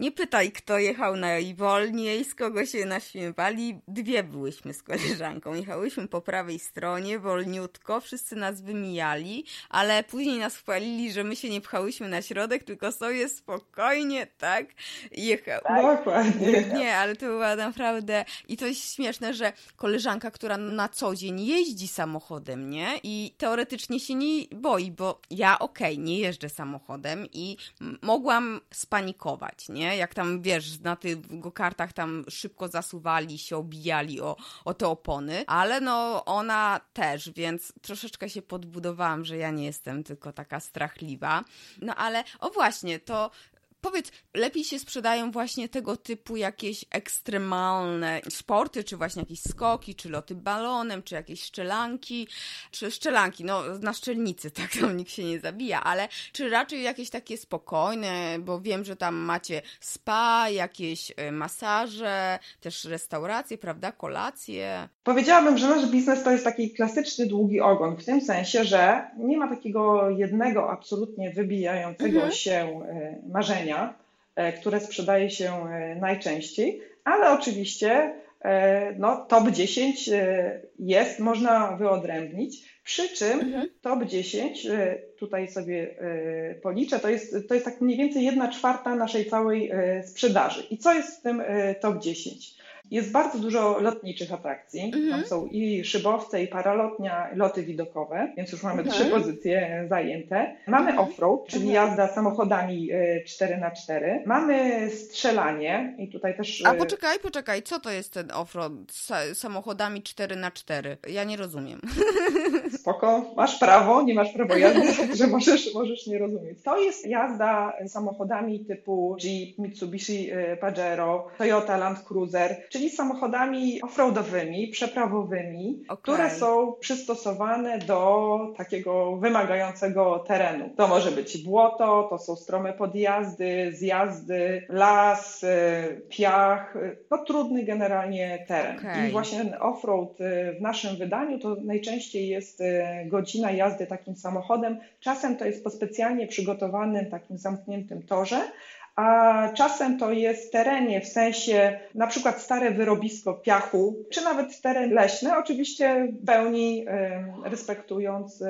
S2: Nie pytaj, kto jechał najwolniej, z kogo się naśmiewali. Dwie byłyśmy z koleżanką. Jechałyśmy po prawej stronie, wolniutko, wszyscy nas wymijali, ale później nas chwalili, że my się nie pchałyśmy na środek, tylko sobie spokojnie, tak, jechał.
S1: Tak, dokładnie.
S2: Nie, ale to była naprawdę... I to jest śmieszne, że koleżanka, która na co dzień jeździ samochodem, nie? I teoretycznie się nie boi, bo ja okej, okay, nie jeżdżę samochodem i mogłam spanikować, nie? Jak tam, wiesz, na tych go-kartach tam szybko zasuwali się, obijali o, o te opony, ale no ona też, więc troszeczkę się podbudowałam, że ja nie jestem tylko taka strachliwa. No ale, o właśnie, to Powiedz, lepiej się sprzedają właśnie tego typu jakieś ekstremalne sporty, czy właśnie jakieś skoki, czy loty balonem, czy jakieś szczelanki, czy szczelanki, no na szczelnicy, tak tam nikt się nie zabija, ale czy raczej jakieś takie spokojne, bo wiem, że tam macie spa, jakieś e, masaże, też restauracje, prawda, kolacje.
S1: Powiedziałabym, że nasz biznes to jest taki klasyczny długi ogon, w tym sensie, że nie ma takiego jednego absolutnie wybijającego mhm. się e, marzenia, E, które sprzedaje się e, najczęściej, ale oczywiście e, no, top 10 jest, można wyodrębnić, przy czym mhm. top 10, tutaj sobie policzę, to jest, to jest tak mniej więcej 1 czwarta naszej całej sprzedaży. I co jest w tym top 10? Jest bardzo dużo lotniczych atrakcji. Mhm. Tam są i szybowce, i paralotnia, loty widokowe, więc już mamy trzy pozycje zajęte. Mamy mhm. offroad, czyli mhm. jazda samochodami 4x4. E, mamy strzelanie i tutaj też...
S2: A e, poczekaj, poczekaj, co to jest ten offroad z samochodami 4x4? Ja nie rozumiem.
S1: Spoko, masz prawo, nie masz prawa jazdy, także możesz, możesz nie rozumieć. To jest jazda samochodami typu Jeep, Mitsubishi e, Pajero, Toyota Land Cruiser, czyli czyli samochodami offroadowymi, przeprawowymi, okay. które są przystosowane do takiego wymagającego terenu. To może być błoto, to są strome podjazdy, zjazdy, las, y, piach, no trudny generalnie teren. Okay. I właśnie ten offroad y, w naszym wydaniu to najczęściej jest y, godzina jazdy takim samochodem. Czasem to jest po specjalnie przygotowanym takim zamkniętym torze, a czasem to jest terenie, w sensie na przykład stare wyrobisko piachu, czy nawet teren leśny, oczywiście w pełni respektując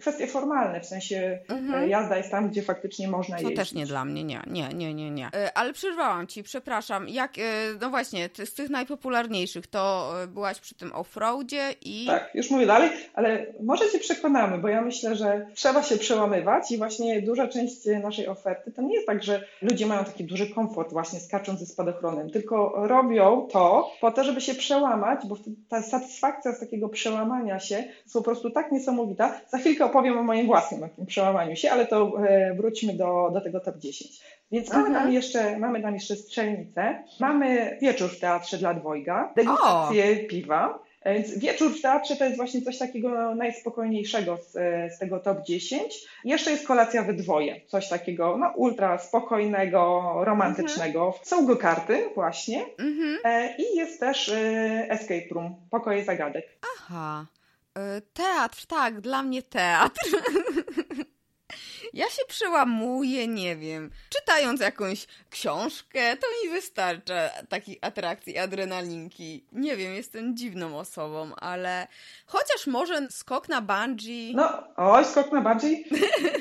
S1: kwestie formalne, w sensie mhm. jazda jest tam, gdzie faktycznie można to jeździć.
S2: To też nie dla mnie, nie, nie, nie, nie, nie. E, ale przerwałam Ci, przepraszam, jak, e, no właśnie, z tych najpopularniejszych to e, byłaś przy tym offroadzie i...
S1: Tak, już mówię dalej, ale może Cię przekonamy, bo ja myślę, że trzeba się przełamywać i właśnie duża część naszej oferty to nie jest tak, że ludzie mają mają taki duży komfort właśnie skacząc ze spadochronem, tylko robią to po to, żeby się przełamać, bo ta satysfakcja z takiego przełamania się jest po prostu tak niesamowita. Za chwilkę opowiem o moim własnym takim przełamaniu się, ale to e, wróćmy do, do tego top 10. Więc mamy tam, jeszcze, mamy tam jeszcze strzelnicę, mamy wieczór w teatrze dla dwojga, degustację piwa, Więc wieczór w teatrze to jest właśnie coś takiego najspokojniejszego z, z tego top 10. Jeszcze jest kolacja we dwoje, coś takiego no, ultra spokojnego, romantycznego. Mhm. Są go karty właśnie mhm. i jest też escape room, pokoje zagadek.
S2: Aha. Teatr, tak, dla mnie teatr. Ja się przełamuję, nie wiem, czytając jakąś książkę, to mi wystarcza takich atrakcji, adrenalinki. Nie wiem, jestem dziwną osobą, ale chociaż może skok na bungee.
S1: No, oj, skok na bungee.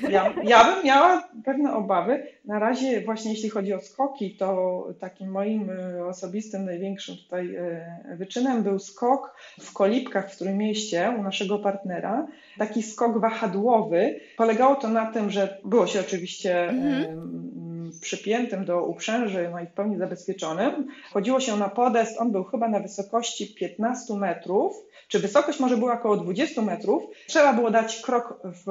S1: Ja, ja bym miała pewne obawy. Na razie właśnie jeśli chodzi o skoki, to takim moim e, osobistym, największym tutaj e, wyczynem był skok w Kolipkach w Trójmieście u naszego partnera. Taki skok wahadłowy. Polegało to na tym, że było się oczywiście mhm. przypiętym do uprzęży, no i w pełni zabezpieczonym. Chodziło się na podest, on był chyba na wysokości 15 metrów, czy wysokość może była około 20 metrów. Trzeba było dać krok w,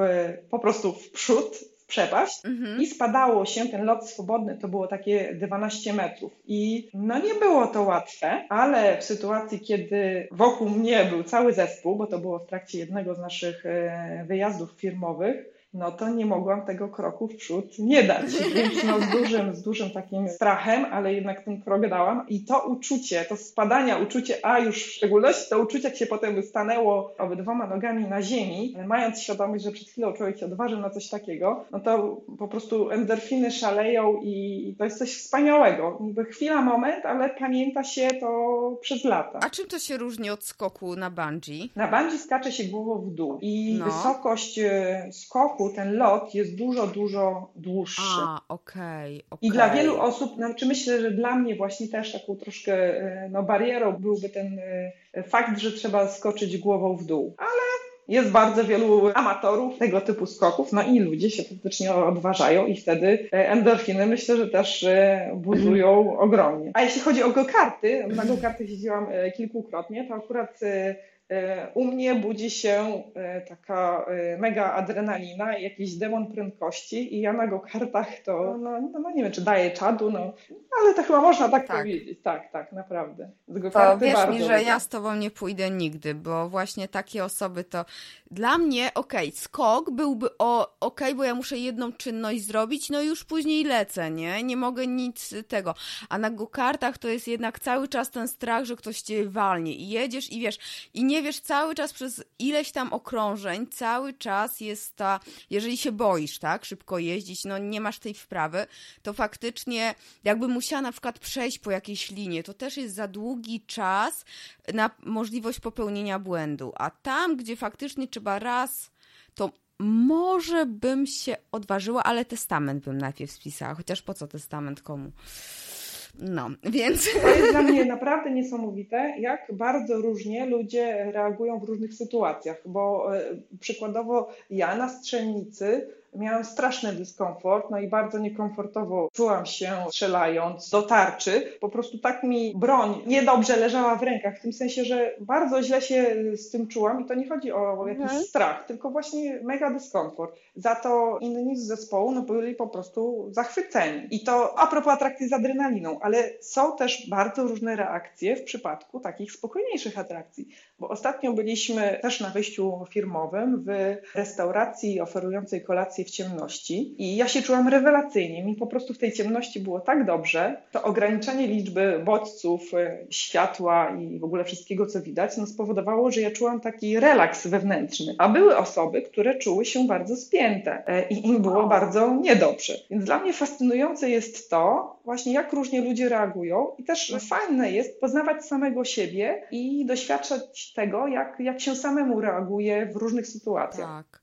S1: po prostu w przód, przepaść mhm. i spadało się, ten lot swobodny to było takie 12 metrów i no nie było to łatwe, ale w sytuacji, kiedy wokół mnie był cały zespół, bo to było w trakcie jednego z naszych e, wyjazdów firmowych, no to nie mogłam tego kroku w przód nie dać. Więc no z dużym, z dużym takim strachem, ale jednak ten krok dałam. I to uczucie, to spadania, uczucie, a już w szczególności to uczucie, jak się potem stanęło obydwoma nogami na ziemi, mając świadomość, że przed chwilą człowiek się odważył na coś takiego, no to po prostu endorfiny szaleją i to jest coś wspaniałego. Niby chwila, moment, ale pamięta się to przez lata.
S2: A czym to się różni od skoku na bungee?
S1: Na bungee skacze się głową w dół i no. wysokość e, skoku roku ten lot jest dużo, dużo dłuższy.
S2: A, okej. Okay, okay.
S1: I dla wielu osób, znaczy myślę, że dla mnie właśnie też taką troszkę e, no, barierą byłby ten e, fakt, że trzeba skoczyć głową w dół. Ale jest bardzo wielu amatorów tego typu skoków, no i ludzie się faktycznie odważają i wtedy e, endorfiny myślę, że też buzują ogromnie. A jeśli chodzi o go-karty, na go-karty jeździłam kilkukrotnie, to akurat u mnie budzi się e, taka e, mega adrenalina, jakiś demon prędkości i ja na go-kartach to, no, no, no, nie wiem, czy daję czadu, no, ale to chyba można tak, tak. powiedzieć. Tak, tak, naprawdę.
S2: to wierz mi, że ja z tobą nie pójdę nigdy, bo właśnie takie osoby to dla mnie, okej, okay, skok byłby o, okej, okay, bo ja muszę jedną czynność zrobić, no już później lecę, nie? Nie mogę nic tego. A na go-kartach to jest jednak cały czas ten strach, że ktoś cię walnie i jedziesz i wiesz, i nie wiesz cały czas przez ileś tam okrążeń, cały czas jest ta, jeżeli się boisz, tak, szybko jeździć, no nie masz tej wprawy, to faktycznie jakby musiała na przykład przejść po jakiejś linie, to też jest za długi czas na możliwość popełnienia błędu. A tam, gdzie faktycznie trzeba raz, to może bym się odważyła, ale testament bym najpierw spisała. Chociaż po co testament komu? No, więc.
S1: To jest dla mnie naprawdę niesamowite, jak bardzo różnie ludzie reagują w różnych sytuacjach, bo e, przykładowo ja na strzelnicy miałam straszny dyskomfort, no i bardzo niekomfortowo czułam się strzelając do tarczy. Po prostu tak mi broń niedobrze leżała w rękach, w tym sensie, że bardzo źle się z tym czułam i to nie chodzi o jakiś mhm. strach, tylko właśnie mega dyskomfort. Za to inni z zespołu no, byli po prostu zachwyceni. I to a propos atrakcji z adrenaliną, ale są też bardzo różne reakcje w przypadku takich spokojniejszych atrakcji, bo ostatnio byliśmy też na wyjściu firmowym w restauracji oferującej kolację w ciemności i ja się czułam rewelacyjnie. Mi po prostu w tej ciemności było tak dobrze. To ograniczenie liczby bodźców, e, światła i w ogóle wszystkiego, co widać, no spowodowało, że ja czułam taki relaks wewnętrzny. A były osoby, które czuły się bardzo spięte e, i im było bardzo niedobrze. Więc dla mnie fascynujące jest to, właśnie jak różnie ludzie reagują i też fajne jest poznawać samego siebie i doświadczać tego, jak, jak się samemu reaguje w różnych sytuacjach.
S2: Tak.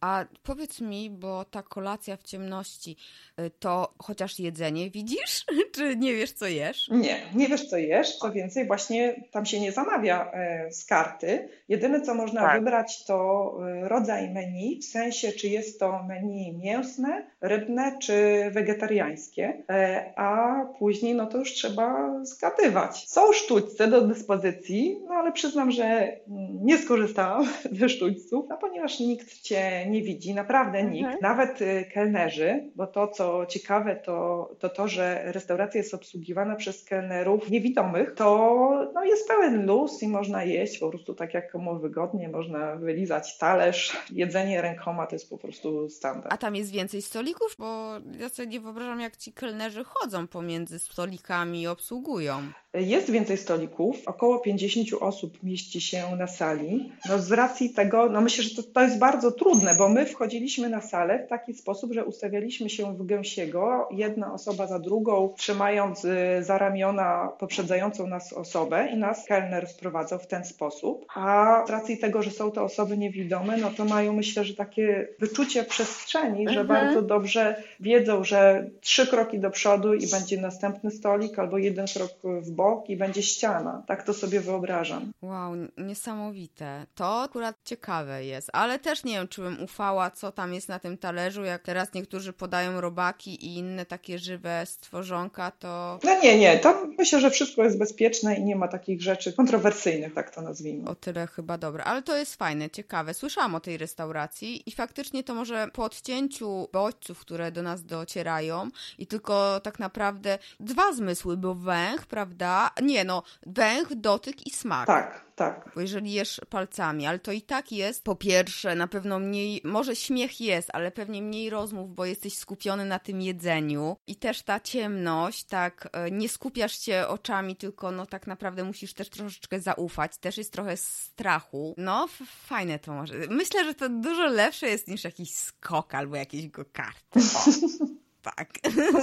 S2: A powiedz mi, bo ta kolacja w ciemności, y, to chociaż jedzenie widzisz? Czy nie wiesz, co jesz?
S1: Nie, nie wiesz, co jesz. Co więcej, właśnie tam się nie zamawia e, z karty. Jedyne, co można tak. wybrać, to e, rodzaj menu, w sensie, czy jest to menu mięsne, rybne, czy wegetariańskie. E, a później, no to już trzeba zgadywać. Są sztućce do dyspozycji, no ale przyznam, że nie skorzystałam ze sztućców, no, ponieważ nikt cię nie widzi, naprawdę nikt, mhm. nawet kelnerzy, bo to, co ciekawe, to, to to, że restauracja jest obsługiwana przez kelnerów niewidomych, to no, jest pełen luz i można jeść po prostu tak, jak komu wygodnie, można wylizać talerz, jedzenie rękoma to jest po prostu standard.
S2: A tam jest więcej stolików? Bo ja sobie nie wyobrażam, jak ci kelnerzy chodzą pomiędzy stolikami i obsługują.
S1: Jest więcej stolików, około 50 osób mieści się na sali. No z racji tego, no myślę, że to, to jest bardzo trudne, bo my wchodziliśmy na salę w taki sposób, że ustawialiśmy się w gęsiego, jedna osoba za drugą, trzymając y, za ramiona poprzedzającą nas osobę i nas kelner sprowadzał w ten sposób. A z racji tego, że są to osoby niewidome, no to mają myślę, że takie wyczucie przestrzeni, mhm. że bardzo dobrze wiedzą, że trzy kroki do przodu i będzie następny stolik albo jeden krok w bok i będzie ściana. Tak to sobie wyobrażam.
S2: Wow, niesamowite. To akurat ciekawe jest, ale też nie wiem, czy bym ufała, co tam jest na tym talerzu, jak teraz niektórzy podają robaki i inne takie żywe stworzonka, to...
S1: No nie, nie, tam myślę, że wszystko jest bezpieczne i nie ma takich rzeczy kontrowersyjnych, tak to nazwijmy.
S2: O tyle chyba dobre, ale to jest fajne, ciekawe. Słyszałam o tej restauracji i faktycznie to może po odcięciu bodźców, które do nas docierają i tylko tak naprawdę dwa zmysły, bo węch, prawda, nie no, węch, dotyk i smak.
S1: Tak, tak.
S2: Bo jeżeli jesz palcami, ale to i tak jest, po pierwsze, na pewno mniej, może śmiech jest, ale pewnie mniej rozmów, bo jesteś skupiony na tym jedzeniu i też ta ciemność, tak, e, nie skupiasz się oczami, tylko no tak naprawdę musisz też troszeczkę zaufać, też jest trochę strachu. No, fajne to może. Myślę, że to dużo lepsze jest niż jakiś skok albo jakieś go karty. tak.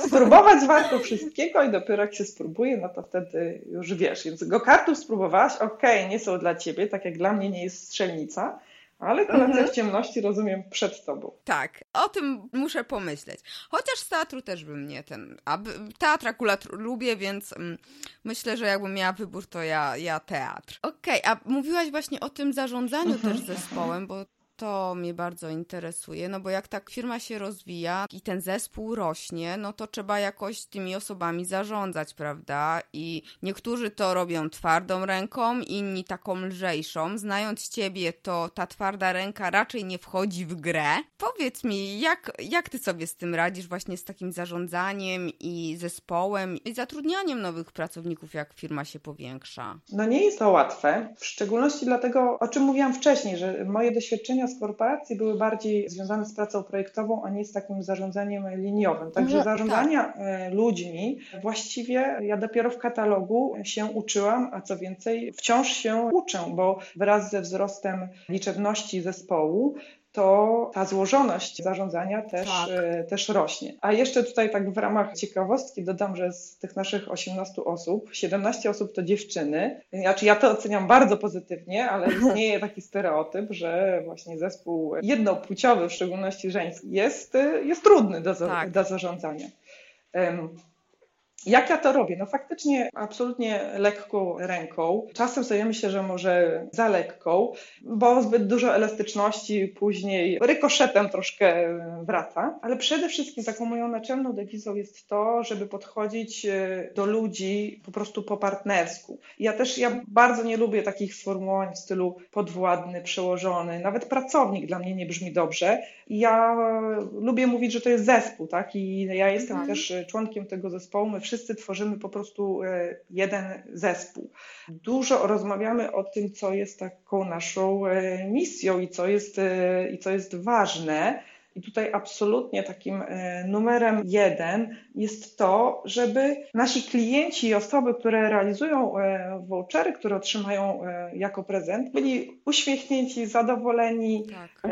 S1: Spróbować warto wszystkiego i dopiero jak się spróbuje, no to wtedy już wiesz. Więc go-kartów spróbowałaś, okej, okay, nie są dla ciebie, tak jak dla mnie nie jest strzelnica, ale kolacja mhm. w ciemności rozumiem przed tobą.
S2: Tak, o tym muszę pomyśleć. Chociaż z teatru też bym nie ten. A teatr akurat lubię, więc mm, myślę, że jakbym miała wybór, to ja, ja teatr. Okej, okay, a mówiłaś właśnie o tym zarządzaniu mhm. też zespołem, bo to mnie bardzo interesuje, no bo jak tak firma się rozwija i ten zespół rośnie, no to trzeba jakoś tymi osobami zarządzać, prawda? I niektórzy to robią twardą ręką, inni taką lżejszą. Znając ciebie, to ta twarda ręka raczej nie wchodzi w grę. Powiedz mi, jak, jak ty sobie z tym radzisz właśnie z takim zarządzaniem i zespołem i zatrudnianiem nowych pracowników, jak firma się powiększa?
S1: No nie jest to łatwe, w szczególności dlatego, o czym mówiłam wcześniej, że moje doświadczenia z korporacji były bardziej związane z pracą projektową, a nie z takim zarządzaniem liniowym. Także zarządzania tak. E, ludźmi właściwie ja dopiero w katalogu się uczyłam, a co więcej, wciąż się uczę, bo wraz ze wzrostem liczebności zespołu to ta złożoność zarządzania też, tak. E, też rośnie. A jeszcze tutaj tak w ramach ciekawostki dodam, że z tych naszych 18 osób, 17 osób to dziewczyny. Znaczy ja to oceniam bardzo pozytywnie, ale istnieje taki stereotyp, że właśnie zespół jednopłciowy, w szczególności żeński, jest, jest trudny do, tak. do zarządzania. Jak ja to robię? No faktycznie absolutnie lekką ręką. Czasem sobie myślę, że może za lekką, bo zbyt dużo elastyczności później rykoszetem troszkę wraca. Ale przede wszystkim taką moją naczelną dewizą jest to, żeby podchodzić e, do ludzi po prostu po partnersku. Ja też, ja bardzo nie lubię takich sformułowań w stylu podwładny, przełożony, nawet pracownik dla mnie nie brzmi dobrze. Ja lubię mówić, że to jest zespół, tak? I ja jestem tak. też członkiem tego zespołu. My wszyscy tworzymy po prostu e, jeden zespół. Dużo rozmawiamy o tym, co jest taką naszą e, misją i co jest, e, i co jest ważne. I tutaj absolutnie takim e, numerem jeden jest to, żeby nasi klienci i osoby, które realizują e, vouchery, które otrzymają e, jako prezent, byli uśmiechnięci, zadowoleni, tak.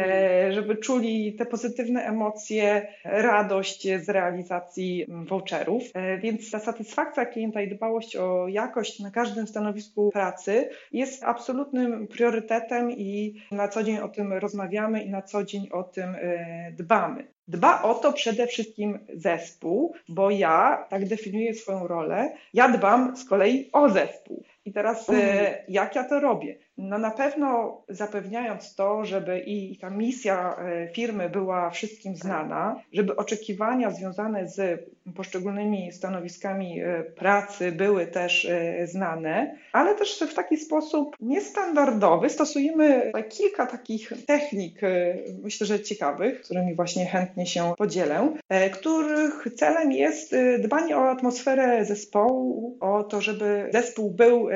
S1: żeby czuli te pozytywne emocje, radość z realizacji voucherów. Więc ta satysfakcja klienta i dbałość o jakość na każdym stanowisku pracy jest absolutnym priorytetem i na co dzień o tym rozmawiamy i na co dzień o tym dbamy. Dba o to przede wszystkim zespół, bo ja tak definiuję swoją rolę. Ja dbam z kolei o zespół. I teraz e, mhm. jak ja to robię? No na pewno zapewniając to, żeby i ta misja e, firmy była wszystkim znana, żeby oczekiwania związane z poszczególnymi stanowiskami pracy były też znane, ale też w taki sposób niestandardowy stosujemy kilka takich technik, myślę, że ciekawych, którymi właśnie chętnie się podzielę, których celem jest dbanie o atmosferę zespołu, o to, żeby zespół był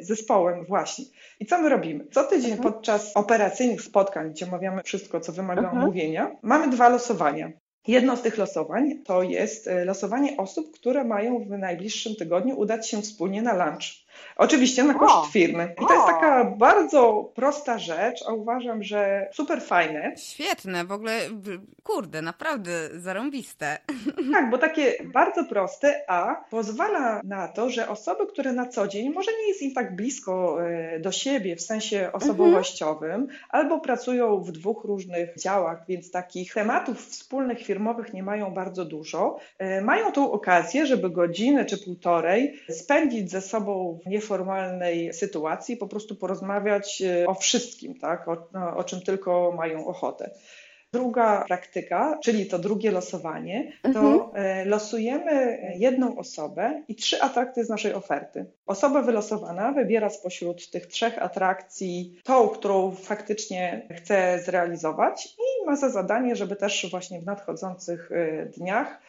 S1: zespołem właśnie. I co my robimy? Co tydzień mhm. podczas operacyjnych spotkań, gdzie omawiamy wszystko, co wymaga mhm. omówienia, mamy dwa losowania. Jedno z tych losowań to jest e, losowanie osób, które mają w najbliższym tygodniu udać się wspólnie na lunch. Oczywiście na koszt o, firmy. I to jest taka bardzo prosta rzecz, a uważam, że super fajne.
S2: Świetne, w ogóle, kurde, naprawdę zarąbiste.
S1: Tak, bo takie bardzo proste, a pozwala na to, że osoby, które na co dzień, może nie jest im tak blisko e, do siebie w sensie osobowościowym, mhm. albo pracują w dwóch różnych działach, więc takich tematów wspólnych firmowych nie mają bardzo dużo, e, mają tą okazję, żeby godzinę czy półtorej spędzić ze sobą w nieformalnej sytuacji, po prostu porozmawiać e, o wszystkim, tak? o, no, o czym tylko mają ochotę. Druga praktyka, czyli to drugie losowanie, to mhm. E, losujemy jedną osobę i trzy atrakcje z naszej oferty. Osoba wylosowana wybiera spośród tych trzech atrakcji tą, którą faktycznie chce zrealizować i ma za zadanie, żeby też właśnie w nadchodzących e, dniach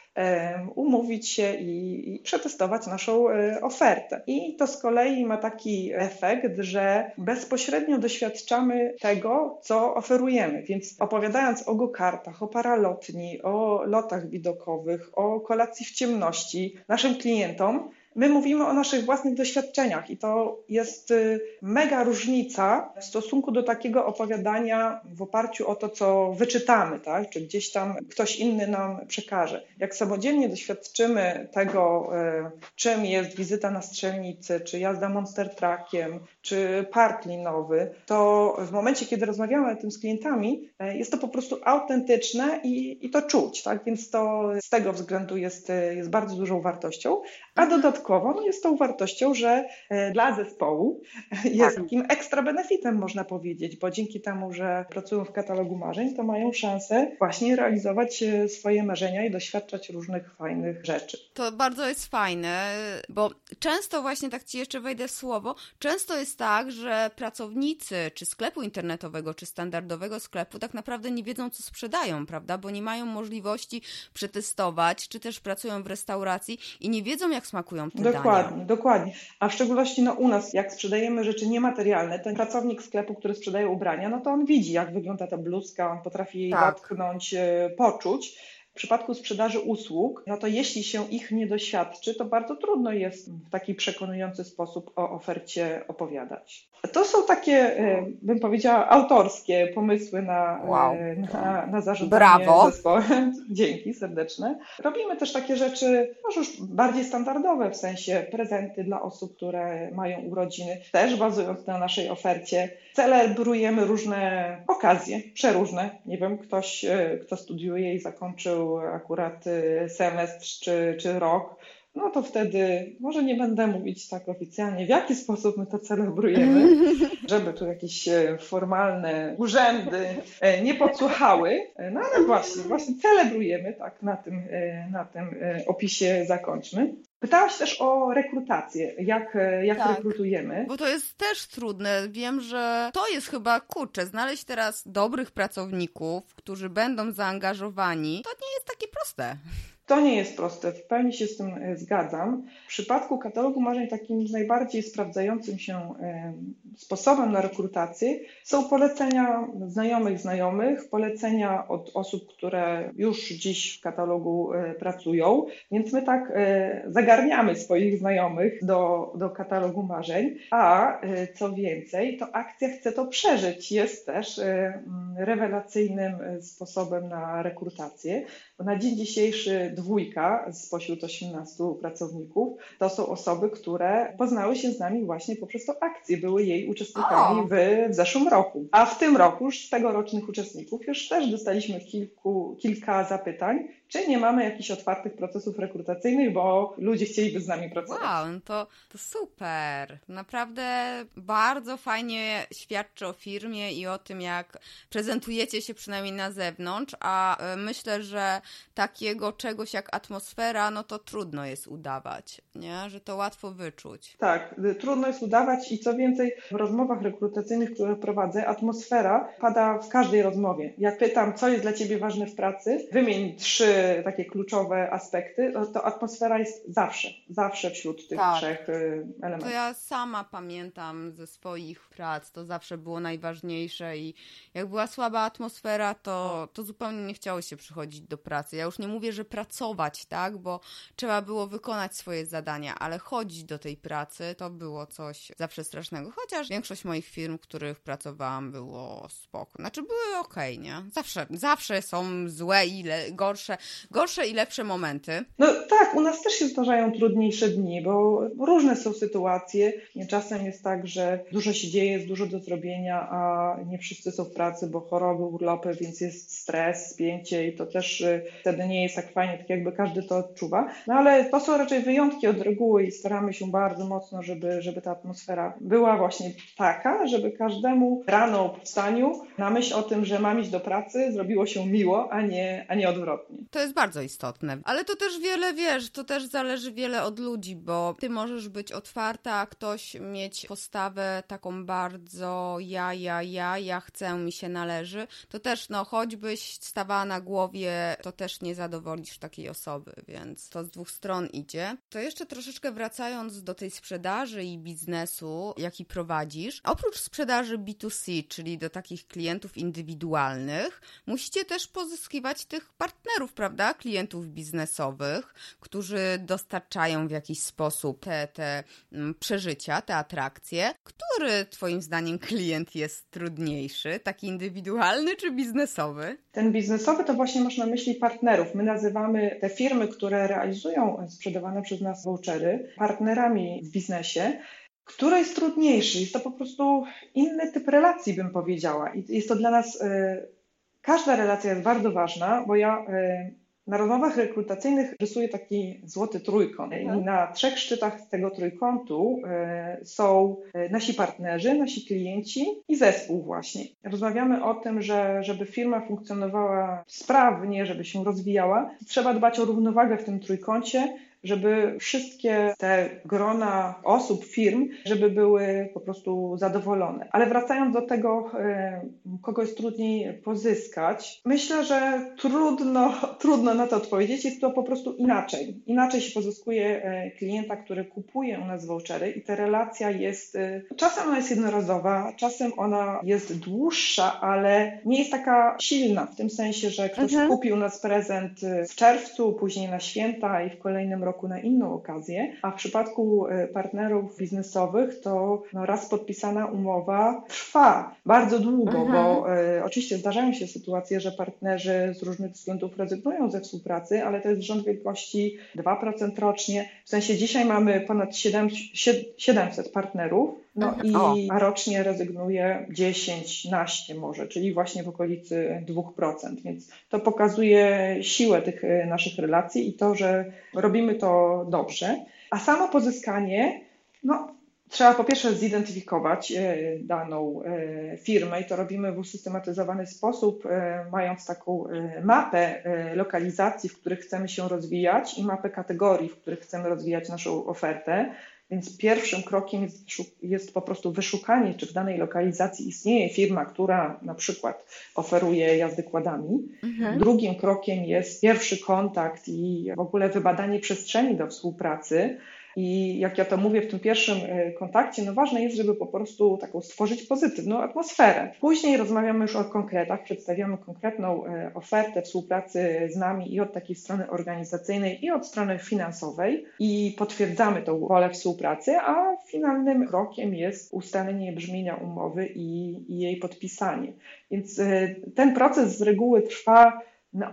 S1: umówić się i, i przetestować naszą e, ofertę. I to z kolei ma taki efekt, że bezpośrednio doświadczamy tego, co oferujemy. Więc opowiadając o go-kartach, o paralotni, o lotach widokowych, o kolacji w ciemności naszym klientom, My mówimy o naszych własnych doświadczeniach i to jest y, mega różnica w stosunku do takiego opowiadania w oparciu o to, co wyczytamy, tak? czy gdzieś tam ktoś inny nam przekaże. Jak samodzielnie doświadczymy tego, y, czym jest wizyta na strzelnicy, czy jazda monster truckiem, czy park linowy, to w momencie, kiedy rozmawiamy o tym z klientami, y, jest to po prostu autentyczne i, i to czuć, tak? więc to z tego względu jest, jest bardzo dużą wartością, a dodatkowo dodatkowo no jest tą wartością, że e, dla zespołu jest tak. takim ekstra benefitem, można powiedzieć, bo dzięki temu, że pracują w katalogu marzeń, to mają szansę właśnie realizować e, swoje marzenia i doświadczać różnych fajnych rzeczy.
S2: To bardzo jest fajne, bo często właśnie tak Ci jeszcze wejdę w słowo, często jest tak, że pracownicy czy sklepu internetowego, czy standardowego sklepu tak naprawdę nie wiedzą, co sprzedają, prawda, bo nie mają możliwości przetestować, czy też pracują w restauracji i nie wiedzą, jak smakują
S1: Dokładnie,
S2: dania.
S1: dokładnie. A w szczególności no, u nas, jak sprzedajemy rzeczy niematerialne, ten pracownik sklepu, który sprzedaje ubrania, no to on widzi, jak wygląda ta bluzka, on potrafi jej tak. dotknąć, e, poczuć. W przypadku sprzedaży usług, no to jeśli się ich nie doświadczy, to bardzo trudno jest w taki przekonujący sposób o ofercie opowiadać. To są takie, e, bym powiedziała, autorskie pomysły na, e, wow. na, na zarządzanie Brawo. zespołem. Dzięki serdeczne. Robimy też takie rzeczy, może już bardziej standardowe, w sensie prezenty dla osób, które mają urodziny, też bazując na naszej ofercie. Celebrujemy różne okazje, przeróżne. Nie wiem, ktoś, e, kto studiuje i zakończył akurat semestr czy, czy rok, no to wtedy może nie będę mówić tak oficjalnie, w jaki sposób my to celebrujemy, żeby tu jakieś e, formalne urzędy e, nie podsłuchały. E, no ale właśnie, właśnie celebrujemy, tak na tym, na tym opisie zakończmy. Pytałaś też o rekrutację, jak, jak tak, rekrutujemy.
S2: Bo to jest też trudne. Wiem, że to jest chyba kurczę, znaleźć teraz dobrych pracowników, którzy będą zaangażowani, to nie jest takie proste.
S1: To nie jest proste, w pełni się z tym e, zgadzam. W przypadku katalogu marzeń takim najbardziej sprawdzającym się e, sposobem na rekrutację są polecenia znajomych znajomych, polecenia od osób, które już dziś w katalogu e, pracują, więc my tak zagarniamy swoich znajomych do, do katalogu marzeń, a co więcej, to akcja chce to przeżyć. Jest też rewelacyjnym sposobem na rekrutację, na dzień dzisiejszy dwójka spośród 18 pracowników to są osoby, które poznały się z nami właśnie poprzez tą akcję, były jej byli uczestnikami w, w zeszłym roku. A w tym roku już z tegorocznych uczestników już też dostaliśmy kilku, kilka zapytań, czy nie mamy jakichś otwartych procesów rekrutacyjnych, bo ludzie chcieliby z nami pracować.
S2: Wow, no to, to super. Naprawdę bardzo fajnie świadczy o firmie i o tym, jak prezentujecie się przynajmniej na zewnątrz, a e, myślę, że takiego czegoś jak atmosfera, no to trudno jest udawać, nie? Że to łatwo wyczuć.
S1: Tak, trudno jest udawać i co więcej, w rozmowach rekrutacyjnych, które prowadzę, atmosfera pada w każdej rozmowie. Jak pytam, co jest dla Ciebie ważne w pracy, wymień trzy takie kluczowe aspekty, to atmosfera jest zawsze, zawsze wśród tych tak. trzech y, elementów.
S2: To ja sama pamiętam ze swoich prac, to zawsze było najważniejsze i jak była słaba atmosfera, to, to zupełnie nie chciało się przychodzić do pracy. Ja już nie mówię, że pracować, tak, bo trzeba było wykonać swoje zadania, ale chodzić do tej pracy to było coś zawsze strasznego. Chociaż większość moich firm, w których pracowałam, było spoko. Znaczy były ok, nie? Zawsze, zawsze są złe i gorsze gorsze i lepsze momenty.
S1: No tak, u nas też się zdarzają trudniejsze dni, bo różne są sytuacje. Czasem jest tak, że dużo się dzieje, jest dużo do zrobienia, a nie wszyscy są w pracy, bo choroby, urlopy, więc jest stres, spięcie i to też y, wtedy nie jest tak fajnie, tak jakby każdy to odczuwa. No ale to są raczej wyjątki od reguły i staramy się bardzo mocno, żeby, żeby ta atmosfera była właśnie taka, żeby każdemu rano po wstaniu na myśl o tym, że mam iść do pracy, zrobiło się miło, a nie, a nie odwrotnie.
S2: To jest bardzo istotne. Ale to też wiele, wiesz, to też zależy wiele od ludzi, bo ty możesz być otwarta, a ktoś mieć postawę taką bardzo ja, ja, ja, ja chcę, mi się należy. To też, no, choćbyś stawała na głowie, to też nie zadowolisz takiej osoby, więc to z dwóch stron idzie. To jeszcze troszeczkę wracając do tej sprzedaży i biznesu, jaki prowadzisz, oprócz sprzedaży B2C, czyli do takich klientów indywidualnych, musicie też pozyskiwać tych partnerów, prawda? klientów biznesowych, którzy dostarczają w jakiś sposób te, te mm, przeżycia, te atrakcje. Który Twoim zdaniem klient jest trudniejszy, taki indywidualny czy biznesowy?
S1: Ten biznesowy to właśnie masz na myśli partnerów. My nazywamy te firmy, które realizują sprzedawane przez nas vouchery, partnerami w biznesie. Które jest trudniejszy? Jest to po prostu inny typ relacji, bym powiedziała. I jest to dla nas. Y, każda relacja jest bardzo ważna, bo ja y, na rozmowach rekrutacyjnych rysuję taki złoty trójkąt. I mhm. na trzech szczytach tego trójkątu e, są e, nasi partnerzy, nasi klienci i zespół właśnie. Rozmawiamy o tym, że żeby firma funkcjonowała sprawnie, żeby się rozwijała, trzeba dbać o równowagę w tym trójkącie, żeby wszystkie te grona osób, firm, żeby były po prostu zadowolone. Ale wracając do tego, e, kogo jest trudniej pozyskać, myślę, że trudno, trudno na to odpowiedzieć. Jest to po prostu inaczej. Inaczej się pozyskuje e, klienta, który kupuje u nas vouchery i ta relacja jest, e, czasem ona jest jednorazowa, czasem ona jest dłuższa, ale nie jest taka silna w tym sensie, że ktoś mhm. kupił nas prezent w czerwcu, później na święta i w kolejnym roku roku na inną okazję, a w przypadku e, partnerów biznesowych to no, raz podpisana umowa trwa bardzo długo, mhm. bo e, oczywiście zdarzają się sytuacje, że partnerzy z różnych względów rezygnują ze współpracy, ale to jest rząd wielkości 2% rocznie. W sensie dzisiaj mamy ponad 7, 700 partnerów, no i a rocznie rezygnuje 10, naście może, czyli właśnie w okolicy 2%. Więc to pokazuje siłę tych e, naszych relacji i to, że robimy to dobrze. A samo pozyskanie, no Trzeba po pierwsze zidentyfikować e, daną e, firmę i to robimy w usystematyzowany sposób, mając taką mapę lokalizacji, w których chcemy się rozwijać i mapę kategorii, w których chcemy rozwijać naszą ofertę. Więc pierwszym krokiem jest, jest, po prostu wyszukanie, czy w danej lokalizacji istnieje firma, która na przykład oferuje jazdy kładami. Mhm. Drugim krokiem jest pierwszy kontakt i w ogóle wybadanie przestrzeni do współpracy. I jak ja to mówię w tym pierwszym e, kontakcie, no ważne jest, żeby po prostu taką stworzyć pozytywną atmosferę. Później rozmawiamy już o konkretach, przedstawiamy konkretną e, ofertę współpracy z nami i od takiej strony organizacyjnej, i od strony finansowej i potwierdzamy tą wolę współpracy, a finalnym krokiem jest ustalenie brzmienia umowy i, i jej podpisanie. Więc e, ten proces z reguły trwa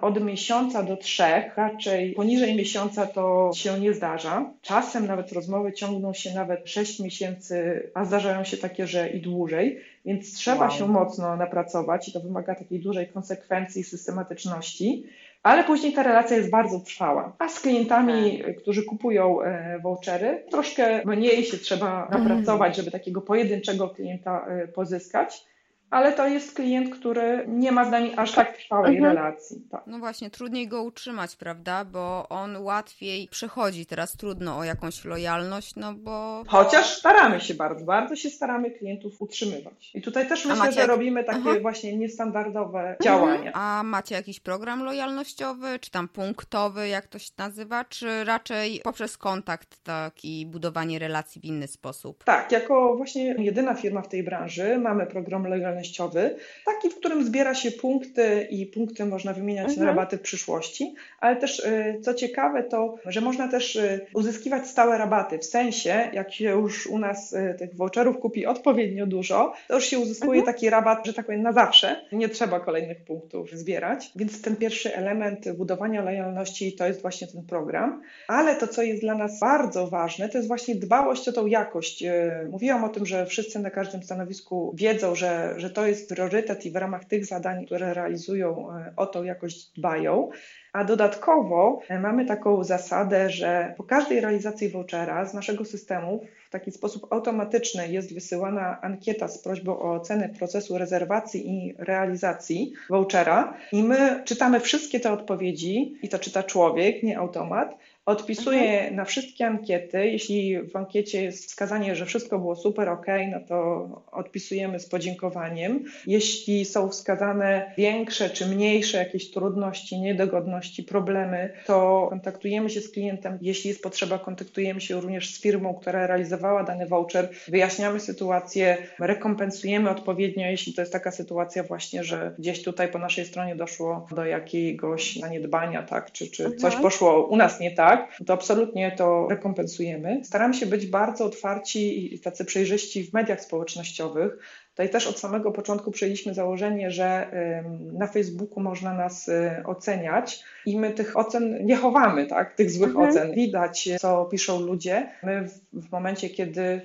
S1: od miesiąca do trzech, raczej poniżej miesiąca to się nie zdarza. Czasem nawet rozmowy ciągną się nawet sześć miesięcy, a zdarzają się takie, że i dłużej, więc trzeba wow. się mocno napracować i to wymaga takiej dużej konsekwencji i systematyczności. Ale później ta relacja jest bardzo trwała. A z klientami, tak. którzy kupują e, vouchery, troszkę mniej się trzeba napracować, żeby takiego pojedynczego klienta e, pozyskać ale to jest klient, który nie ma z nami aż tak trwałej mhm. relacji. Tak.
S2: No właśnie, trudniej go utrzymać, prawda? Bo on łatwiej przechodzi. Teraz trudno o jakąś lojalność, no bo.
S1: Chociaż staramy się bardzo, bardzo się staramy klientów utrzymywać. I tutaj też myślę, że robimy takie Aha. właśnie niestandardowe mhm. działania.
S2: A macie jakiś program lojalnościowy, czy tam punktowy, jak to się nazywa, czy raczej poprzez kontakt taki budowanie relacji w inny sposób?
S1: Tak, jako właśnie jedyna firma w tej branży mamy program lojalnościowy lojalnościowy, taki, w którym zbiera się punkty i punkty można wymieniać mhm. na rabaty w przyszłości, ale też y, co ciekawe to, że można też y, uzyskiwać stałe rabaty, w sensie jak się już u nas y, tych voucherów kupi odpowiednio dużo, to już się uzyskuje mhm. taki rabat, że tak powiem na zawsze, nie trzeba kolejnych punktów zbierać, więc ten pierwszy element budowania lojalności to jest właśnie ten program, ale to co jest dla nas bardzo ważne, to jest właśnie dbałość o tą jakość. Mówiłam o tym, że wszyscy na każdym stanowisku wiedzą, że, że to jest priorytet i w ramach tych zadań, które realizują, e, o to jakoś dbają. A dodatkowo e, mamy taką zasadę, że po każdej realizacji vouchera z naszego systemu w taki sposób automatyczny jest wysyłana ankieta z prośbą o ocenę procesu rezerwacji i realizacji vouchera i my czytamy wszystkie te odpowiedzi i to czyta człowiek, nie automat Odpisuję mhm. na wszystkie ankiety. Jeśli w ankiecie jest wskazanie, że wszystko było super, ok, no to odpisujemy z podziękowaniem. Jeśli są wskazane większe czy mniejsze jakieś trudności, niedogodności, problemy, to kontaktujemy się z klientem. Jeśli jest potrzeba, kontaktujemy się również z firmą, która realizowała dany voucher, wyjaśniamy sytuację, rekompensujemy odpowiednio, jeśli to jest taka sytuacja właśnie, że gdzieś tutaj po naszej stronie doszło do jakiegoś zaniedbania, tak, czy, czy coś mhm. poszło u nas nie tak, tak, to absolutnie to rekompensujemy. Staramy się być bardzo otwarci i tacy przejrzyści w mediach społecznościowych. Tutaj też od samego początku przyjęliśmy założenie, że na Facebooku można nas y, oceniać i my tych ocen nie chowamy, tak? tych złych mhm. ocen. Widać, co piszą ludzie. My w, w momencie, kiedy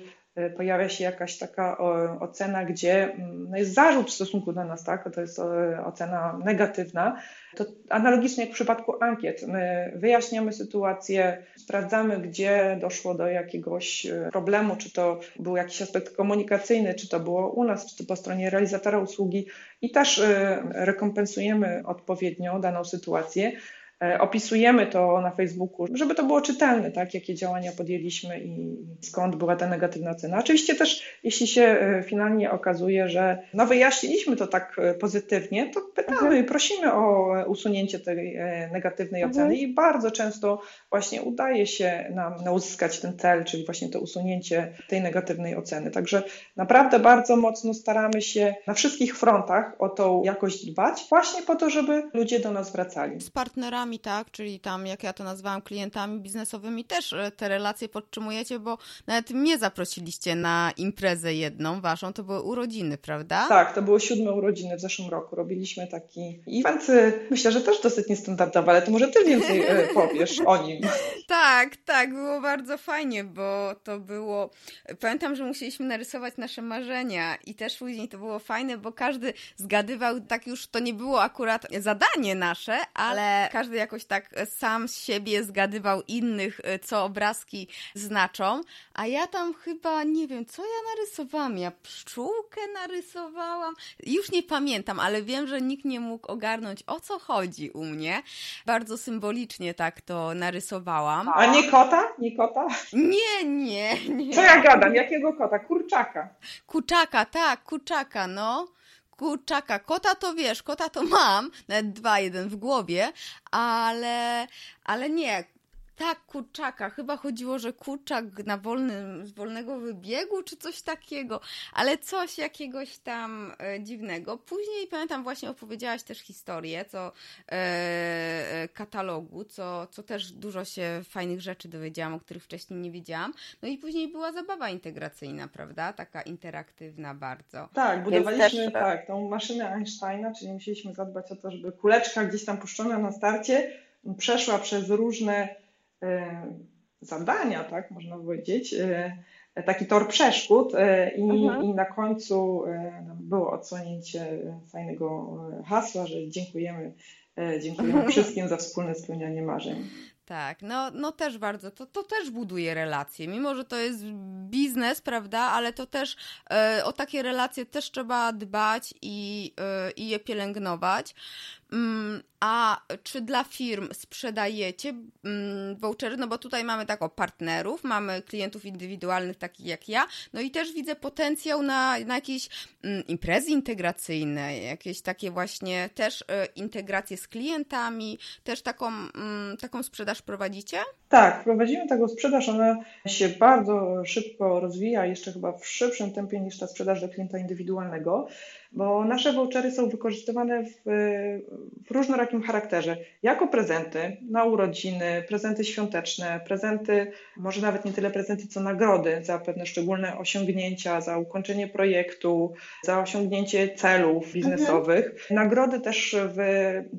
S1: pojawia się jakaś taka ocena, gdzie mm, no jest zarzut w stosunku do nas, tak? to jest ocena negatywna, to analogicznie jak w przypadku ankiet, my wyjaśniamy sytuację, sprawdzamy, gdzie doszło do jakiegoś e, problemu, czy to był jakiś aspekt komunikacyjny, czy to było u nas, czy to po stronie realizatora usługi i też e, rekompensujemy odpowiednio daną sytuację. E, opisujemy to na Facebooku, żeby to było czytelne, tak, jakie działania podjęliśmy i skąd była ta negatywna cena. Oczywiście też, jeśli się e, finalnie okazuje, że no wyjaśniliśmy to tak e, pozytywnie, to pytamy, mhm. prosimy o usunięcie tej negatywnej mhm. oceny i bardzo często właśnie udaje się nam uzyskać ten cel, czyli właśnie to usunięcie tej negatywnej oceny. Także naprawdę bardzo mocno staramy się na wszystkich frontach o tą jakość dbać, właśnie po to, żeby ludzie do nas wracali.
S2: Z partnerami partnerami, tak, czyli tam, jak ja to nazwałam, klientami biznesowymi, też e, te relacje podtrzymujecie, bo nawet mnie zaprosiliście na imprezę jedną waszą, to były urodziny, prawda?
S1: Tak, to były siódme urodziny w zeszłym roku. Robiliśmy taki event, e, myślę, że też dosyć niestandardowy, ale to może ty więcej e, powiesz o nim.
S2: Tak, tak, było bardzo fajnie, bo to było, pamiętam, że musieliśmy narysować nasze marzenia i też później to było fajne, bo każdy zgadywał, tak już to nie było akurat zadanie nasze, ale każdy jakoś tak e, sam z siebie zgadywał innych, e, co obrazki znaczą, a ja tam chyba, nie wiem, co ja narysowałam, ja pszczółkę narysowałam, już nie pamiętam, ale wiem, że nikt nie mógł ogarnąć, o co chodzi u mnie. Bardzo symbolicznie tak to narysowałam.
S1: A nie kota? Nie kota?
S2: Nie, nie, nie.
S1: Co ja gadam? Jakiego kota? Kurczaka.
S2: Kurczaka, tak, kurczaka, no kurczaka. Kota to wiesz, kota to mam, nawet dwa, jeden w głowie, ale, ale nie. Tak, kurczaka. Chyba chodziło, że kurczak na wolnym, z wolnego wybiegu, czy coś takiego, ale coś jakiegoś tam e, dziwnego. Później pamiętam, właśnie opowiedziałaś też historię, co e, e, katalogu, co, co też dużo się fajnych rzeczy dowiedziałam, o których wcześniej nie wiedziałam. No i później była zabawa integracyjna, prawda? Taka interaktywna bardzo.
S1: Tak, budowaliśmy też... tak, tą maszynę Einsteina, czyli musieliśmy zadbać o to, żeby kuleczka gdzieś tam puszczona na starcie przeszła przez różne zadania, tak można powiedzieć, e, taki tor przeszkód e, i, mhm. i na końcu było odsłonięcie fajnego hasła, że dziękujemy, dziękujemy wszystkim za wspólne spełnianie marzeń.
S2: Tak, no, no też bardzo, to, to też buduje relacje, mimo że to jest biznes, prawda, ale to też e, o takie relacje też trzeba dbać i, e, i je pielęgnować. Mm, a czy dla firm sprzedajecie mm, vouchery? No bo tutaj mamy tak o partnerów, mamy klientów indywidualnych takich jak ja, no i też widzę potencjał na, na jakieś mm, imprezy integracyjne, jakieś takie właśnie też e, integracje z klientami, też taką, taką sprzedaż prowadzicie?
S1: Tak, prowadzimy taką sprzedaż, ona się bardzo szybko rozwija, jeszcze chyba w szybszym tempie niż ta sprzedaż do klienta indywidualnego bo nasze vouchery są wykorzystywane w, w różnorakim charakterze. Jako prezenty na urodziny, prezenty świąteczne, prezenty, może nawet nie tyle prezenty, co nagrody za pewne szczególne osiągnięcia, za ukończenie projektu, za osiągnięcie celów biznesowych. Mhm. Nagrody też w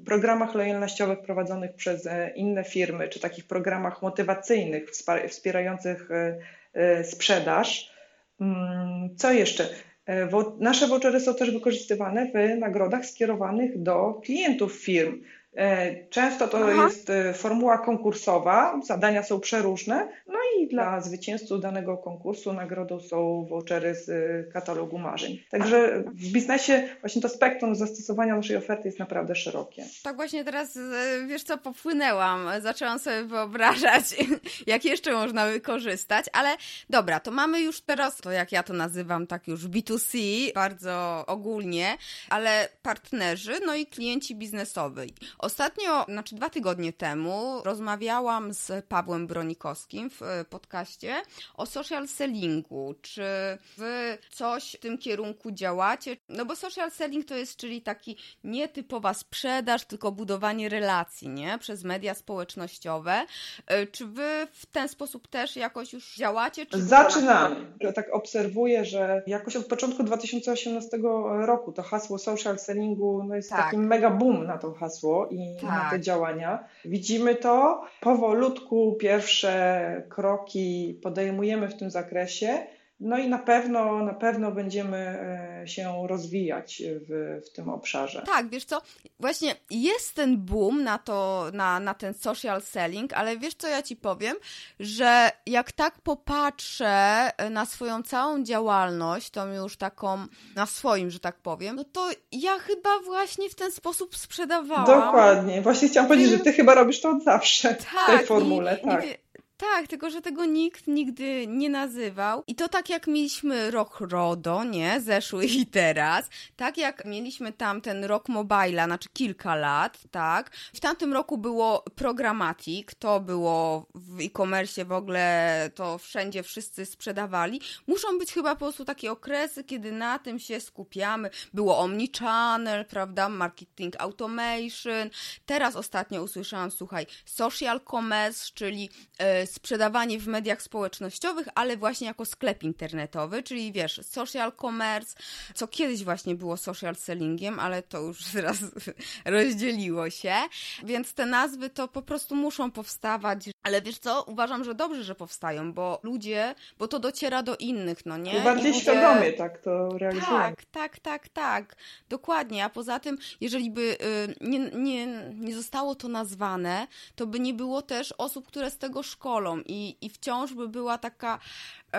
S1: programach lojalnościowych prowadzonych przez inne firmy, czy takich programach motywacyjnych wspierających e, e, sprzedaż. Mm, co jeszcze? E, nasze vouchery są też wykorzystywane w nagrodach skierowanych do klientów firm. E, często to Aha. jest e, formuła konkursowa, zadania są przeróżne, no i dla zwycięzców danego konkursu nagrodą są vouchery z e, katalogu marzeń. Także w biznesie właśnie to spektrum zastosowania naszej oferty jest naprawdę szerokie.
S2: Tak właśnie teraz, wiesz co, popłynęłam, zaczęłam sobie wyobrażać, jak jeszcze można wykorzystać, ale dobra, to mamy już teraz, to jak ja to nazywam, tak już B2C, bardzo ogólnie, ale partnerzy, no i klienci biznesowi. Ostatnio, znaczy dwa tygodnie temu, rozmawiałam z Pawłem Bronikowskim w e, podcaście o social sellingu. Czy wy coś w tym kierunku działacie? No bo social selling to jest, czyli taki nietypowa sprzedaż, tylko budowanie relacji, nie? Przez media społecznościowe. E, czy wy w ten sposób też jakoś już działacie? Czy
S1: Zaczynamy. Ja tak obserwuję, że jakoś od początku 2018 roku to hasło social sellingu no jest tak. taki mega boom na to hasło i tak. na te tak. działania. Widzimy to, powolutku pierwsze kroki podejmujemy w tym zakresie. No i na pewno, na pewno będziemy e, się rozwijać w, w tym obszarze.
S2: Tak, wiesz co, właśnie jest ten boom na to, na, na ten social selling, ale wiesz co ja ci powiem, że jak tak popatrzę na swoją całą działalność, tą już taką, na swoim, że tak powiem, no to ja chyba właśnie w ten sposób sprzedawałam.
S1: Dokładnie, właśnie chciałam powiedzieć, że ty chyba robisz to od zawsze tak, w tej tak, formule. I, tak. I,
S2: tak, tylko że tego nikt nigdy nie nazywał. I to tak jak mieliśmy rok RODO, nie? Zeszły i teraz. Tak jak mieliśmy tam ten rok Mobile'a, znaczy kilka lat, tak? W tamtym roku było Programatic, to było w e-commerce w ogóle, to wszędzie wszyscy sprzedawali. Muszą być chyba po prostu takie okresy, kiedy na tym się skupiamy. Było Omnichannel, prawda? Marketing Automation. Teraz ostatnio usłyszałam, słuchaj, Social Commerce, czyli yy, sprzedawanie w mediach społecznościowych, ale właśnie jako sklep internetowy, czyli wiesz, social commerce, co kiedyś właśnie było social sellingiem, ale to już teraz rozdzieliło się, więc te nazwy to po prostu muszą powstawać, ale wiesz co, uważam, że dobrze, że powstają, bo ludzie, bo to dociera do innych, no nie?
S1: I bardziej ludzie... świadomie tak to realizują.
S2: Tak, tak, tak, tak, dokładnie, a poza tym, jeżeli by y, nie, nie, nie zostało to nazwane, to by nie było też osób, które z tego szkolą, i, i wciąż by była taka e,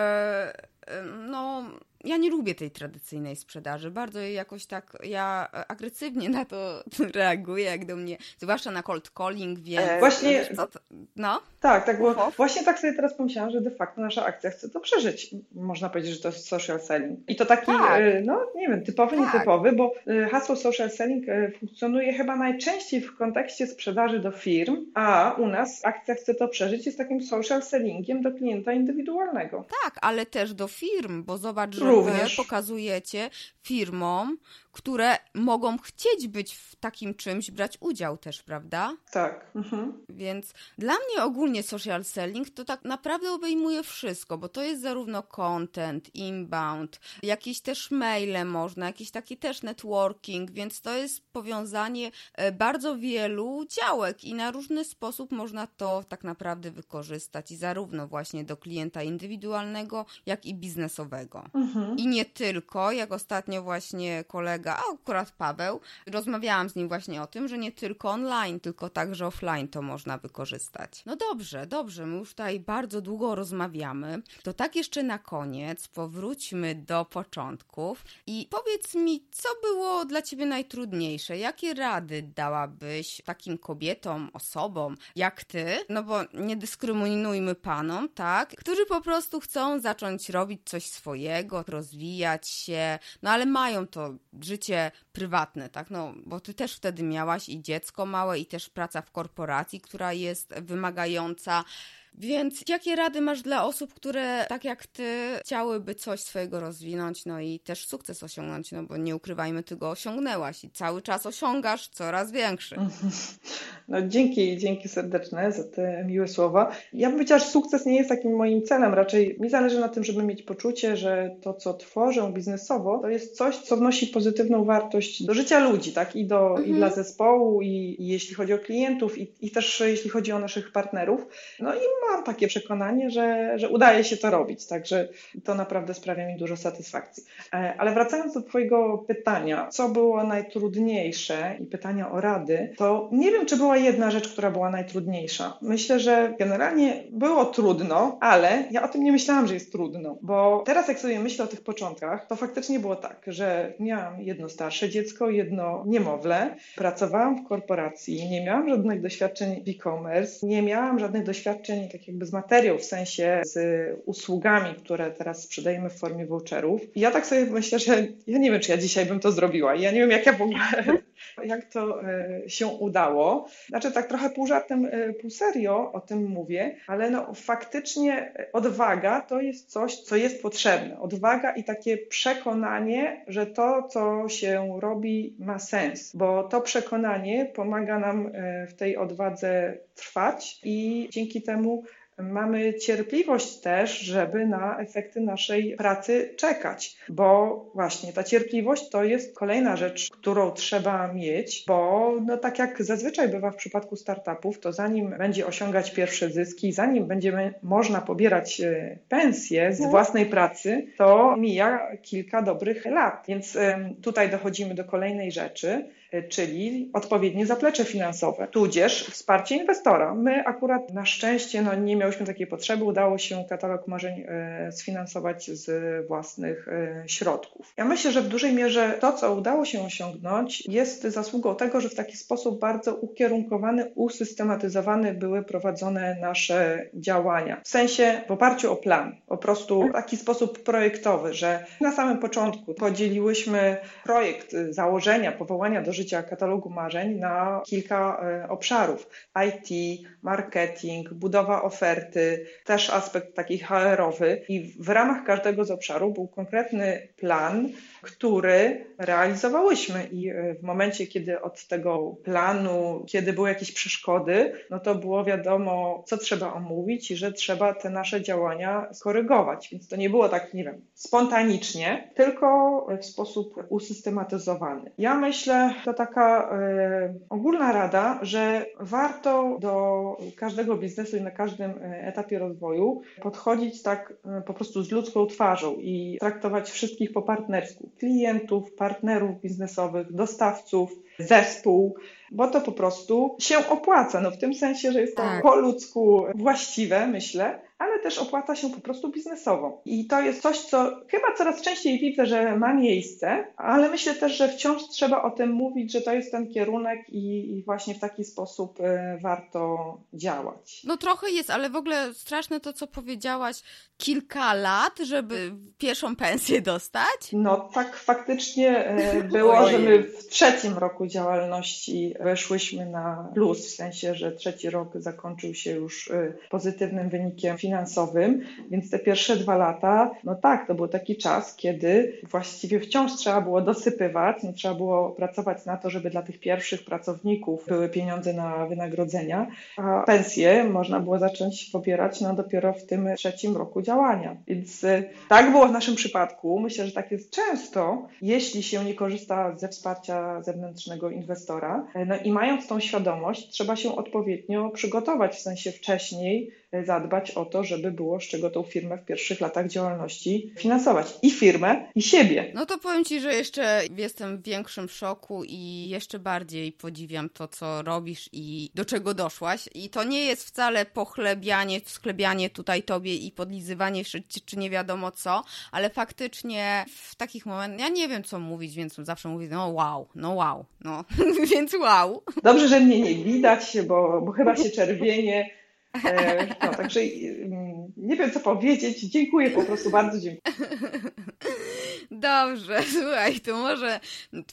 S2: e, no ja nie lubię tej tradycyjnej sprzedaży. Bardzo jakoś tak, ja agresywnie na to reaguję, jak do mnie, zwłaszcza na cold calling, więc... E,
S1: właśnie... To, no? Tak, tak, bo właśnie tak sobie teraz pomyślałam, że de facto nasza akcja chce to przeżyć. Można powiedzieć, że to jest social selling. I to taki, tak. E, no nie wiem, typowy, tak. nietypowy, bo e, hasło social selling funkcjonuje chyba najczęściej w kontekście sprzedaży do firm, a u nas akcja chce to przeżyć jest takim social sellingiem do klienta indywidualnego.
S2: Tak, ale też do firm, bo zobacz, że Również. pokazujecie firmom, które mogą chcieć być w takim czymś, brać udział też, prawda?
S1: Tak. Mhm.
S2: Więc dla mnie ogólnie social selling to tak naprawdę obejmuje wszystko, bo to jest zarówno content, inbound, jakieś też maile można, jakiś taki też networking, więc to jest powiązanie e, bardzo wielu działek i na różny sposób można to tak naprawdę wykorzystać i zarówno właśnie do klienta indywidualnego, jak i biznesowego. Mhm. I nie tylko, jak ostatnio właśnie kolega kolega, a akurat Paweł, rozmawiałam z nim właśnie o tym, że nie tylko online, tylko także offline to można wykorzystać. No dobrze, dobrze, my już tutaj bardzo długo rozmawiamy. To tak jeszcze na koniec powróćmy do początków i powiedz mi, co było dla ciebie najtrudniejsze? Jakie rady dałabyś takim kobietom, osobom jak ty? No bo nie dyskryminujmy panom, tak? Którzy po prostu chcą zacząć robić coś swojego, rozwijać się, no ale mają to życie prywatne, tak? No, bo ty też wtedy miałaś i dziecko małe, i też praca w korporacji, która jest wymagająca. Więc jakie rady masz dla osób, które tak jak ty chciałyby coś swojego rozwinąć, no i też sukces osiągnąć, no bo nie ukrywajmy, ty go osiągnęłaś i cały czas osiągasz coraz większy.
S1: No dzięki, dzięki serdeczne za te miłe słowa. Ja bym powiedziała, że sukces nie jest takim moim celem, raczej mi zależy na tym, żeby mieć poczucie, że to, co tworzę biznesowo, to jest coś, co wnosi pozytywną wartość do życia ludzi, tak? I, do, mhm. i dla zespołu, i, i, jeśli chodzi o klientów, i, i też jeśli chodzi o naszych partnerów. No i mam takie przekonanie, że, że udaje się to robić, także to naprawdę sprawia mi dużo satysfakcji. E, ale wracając do Twojego pytania, co było najtrudniejsze i pytania o rady, to nie wiem, czy była jedna rzecz, która była najtrudniejsza. Myślę, że generalnie było trudno, ale ja o tym nie myślałam, że jest trudno, bo teraz jak sobie myślę o tych początkach, to faktycznie było tak, że miałam jedno starsze dziecko, jedno niemowlę, pracowałam w korporacji, nie miałam żadnych doświadczeń w e-commerce, nie miałam żadnych doświadczeń tak jakby z materiał, w sensie z usługami, które teraz sprzedajemy w formie voucherów. I ja tak sobie myślę, że ja nie wiem, czy ja dzisiaj bym to zrobiła. Ja nie wiem, jak ja w ogóle, jak to e, się udało. Znaczy tak trochę pół żartem, e, pół serio o tym mówię, ale no faktycznie odwaga to jest coś, co jest potrzebne. Odwaga i takie przekonanie, że to, co się robi, ma sens, bo to przekonanie pomaga nam e, w tej odwadze trwać i dzięki temu mamy cierpliwość też, żeby na efekty naszej pracy czekać, bo właśnie ta cierpliwość to jest kolejna rzecz, którą trzeba mieć, bo no tak jak zazwyczaj bywa w przypadku startupów, to zanim będzie osiągać pierwsze zyski, zanim będzie można pobierać e, pensję z no. własnej pracy, to mija kilka dobrych lat. Więc tutaj dochodzimy do kolejnej rzeczy, czyli odpowiednie zaplecze finansowe, tudzież wsparcie inwestora. My akurat na szczęście no, nie miałyśmy takiej potrzeby, udało się katalog marzeń e, sfinansować z własnych e, środków. Ja myślę, że w dużej mierze to, co udało się osiągnąć, jest zasługą tego, że w taki sposób bardzo ukierunkowany, usystematyzowany były prowadzone nasze działania. W sensie w oparciu o plan, po prostu w taki sposób projektowy, że na samym początku podzieliłyśmy projekt, założenia, powołania do życia katalogu marzeń na kilka e, obszarów: IT, marketing, budowa oferty, też aspekt taki HR-owy. I w ramach każdego z obszarów był konkretny plan, który realizowałyśmy. I e, w momencie, kiedy od tego planu, kiedy były jakieś przeszkody, no to było wiadomo, co trzeba omówić i że trzeba te nasze działania skorygować. Więc to nie było tak, nie wiem, spontanicznie, tylko w sposób usystematyzowany. Ja myślę, to taka y, ogólna rada, że warto do każdego biznesu i na każdym e, etapie rozwoju podchodzić tak y, po prostu z ludzką twarzą i traktować wszystkich po partnersku klientów, partnerów biznesowych, dostawców zespół, bo to po prostu się opłaca. No w tym sensie, że jest to tak. po ludzku właściwe, myślę, ale też opłaca się po prostu biznesowo. I to jest coś, co chyba coraz częściej widzę, że ma miejsce, ale myślę też, że wciąż trzeba o tym mówić, że to jest ten kierunek i, i właśnie w taki sposób y, warto działać.
S2: No trochę jest, ale w ogóle straszne to, co powiedziałaś, kilka lat, żeby pierwszą pensję dostać?
S1: No tak faktycznie y, było, że my w trzecim roku działalności weszłyśmy na plus, w sensie, że trzeci rok zakończył się już y, pozytywnym wynikiem finansowym finansowym, więc te pierwsze dwa lata, no tak, to był taki czas, kiedy właściwie wciąż trzeba było dosypywać, no trzeba było pracować na to, żeby dla tych pierwszych pracowników były pieniądze na wynagrodzenia, a pensje można było zacząć pobierać no dopiero w tym trzecim roku działania. Więc y, tak było w naszym przypadku. Myślę, że tak jest często, jeśli się nie korzysta ze wsparcia zewnętrznego inwestora. No i mając tą świadomość, trzeba się odpowiednio przygotować, w sensie wcześniej zadbać o to, żeby było z czego tą firmę w pierwszych latach działalności finansować. I firmę, i siebie.
S2: No to powiem Ci, że jeszcze jestem w większym szoku i jeszcze bardziej podziwiam to, co robisz i do czego doszłaś. I to nie jest wcale pochlebianie, sklebianie tutaj Tobie i podlizywanie czy, czy nie wiadomo co, ale faktycznie w takich momentach, ja nie wiem co mówić, więc zawsze mówię, no wow, no wow, no, więc wow.
S1: Dobrze, że mnie nie widać, bo, bo chyba się czerwienie no, także mm, nie wiem, co powiedzieć. Dziękuję po prostu, bardzo dziękuję.
S2: Dobrze, słuchaj, to może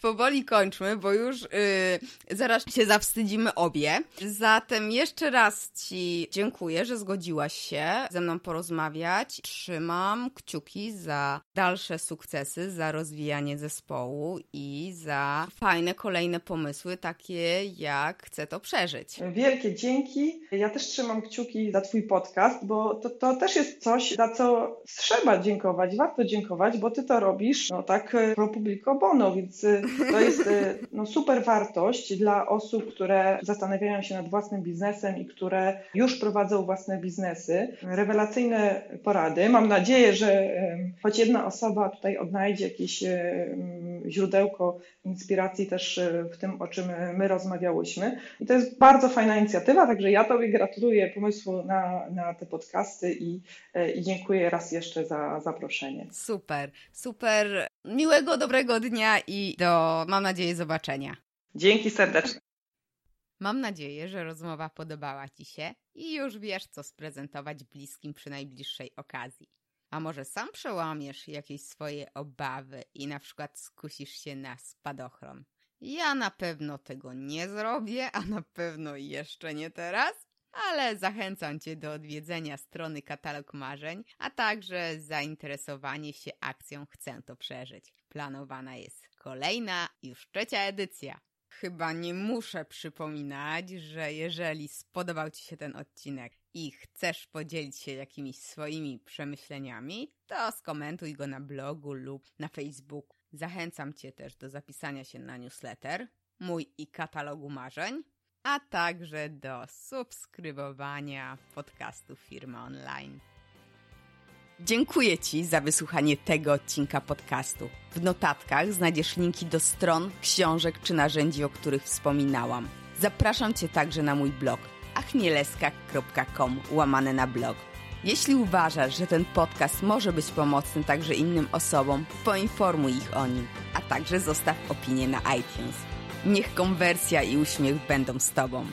S2: powoli kończmy, bo już yy, zaraz się zawstydzimy obie. Zatem jeszcze raz Ci dziękuję, że zgodziłaś się ze mną porozmawiać. Trzymam kciuki za dalsze sukcesy, za rozwijanie zespołu i za fajne kolejne pomysły, takie jak chcę to przeżyć.
S1: Wielkie dzięki. Ja też trzymam kciuki za Twój podcast, bo to, to też jest coś, za co trzeba dziękować, warto dziękować, bo Ty to robisz no tak e, pro publico bono, więc e, to jest e, no, super wartość dla osób, które zastanawiają się nad własnym biznesem i które już prowadzą własne biznesy. Rewelacyjne porady. Mam nadzieję, że choć jedna osoba tutaj odnajdzie jakieś źródełko inspiracji też w tym, o czym my rozmawiałyśmy. I to jest bardzo fajna inicjatywa, także ja Tobie gratuluję pomysłu na, na te podcasty i, i dziękuję raz jeszcze za zaproszenie.
S2: Super, super. Miłego, dobrego dnia i do, mam nadzieję, zobaczenia.
S1: Dzięki serdecznie.
S2: Mam nadzieję, że rozmowa podobała Ci się i już wiesz, co sprezentować bliskim przy najbliższej okazji. A może sam przełamiesz jakieś swoje obawy i na przykład skusisz się na spadochron. Ja na pewno tego nie zrobię, a na pewno jeszcze nie teraz ale zachęcam Cię do odwiedzenia strony Katalog Marzeń, a także zainteresowanie się akcją Chcę to przeżyć. Planowana jest kolejna, już trzecia edycja. Chyba nie muszę przypominać, że jeżeli spodobał Ci się ten odcinek i chcesz podzielić się jakimiś swoimi przemyśleniami, to skomentuj go na blogu lub na Facebooku. Zachęcam Cię też do zapisania się na newsletter mój i katalogu marzeń, a także do subskrybowania podcastu Firmy Online. Dziękuję Ci za wysłuchanie tego odcinka podcastu. W notatkach znajdziesz linki do stron, książek czy narzędzi, o których wspominałam. Zapraszam Cię także na mój blog achnieleska.com łamane na blog. Jeśli uważasz, że ten podcast może być pomocny także innym osobom, poinformuj ich o nim, a także zostaw opinię na iTunes. Niech konwersja i uśmiech będą z Tobą.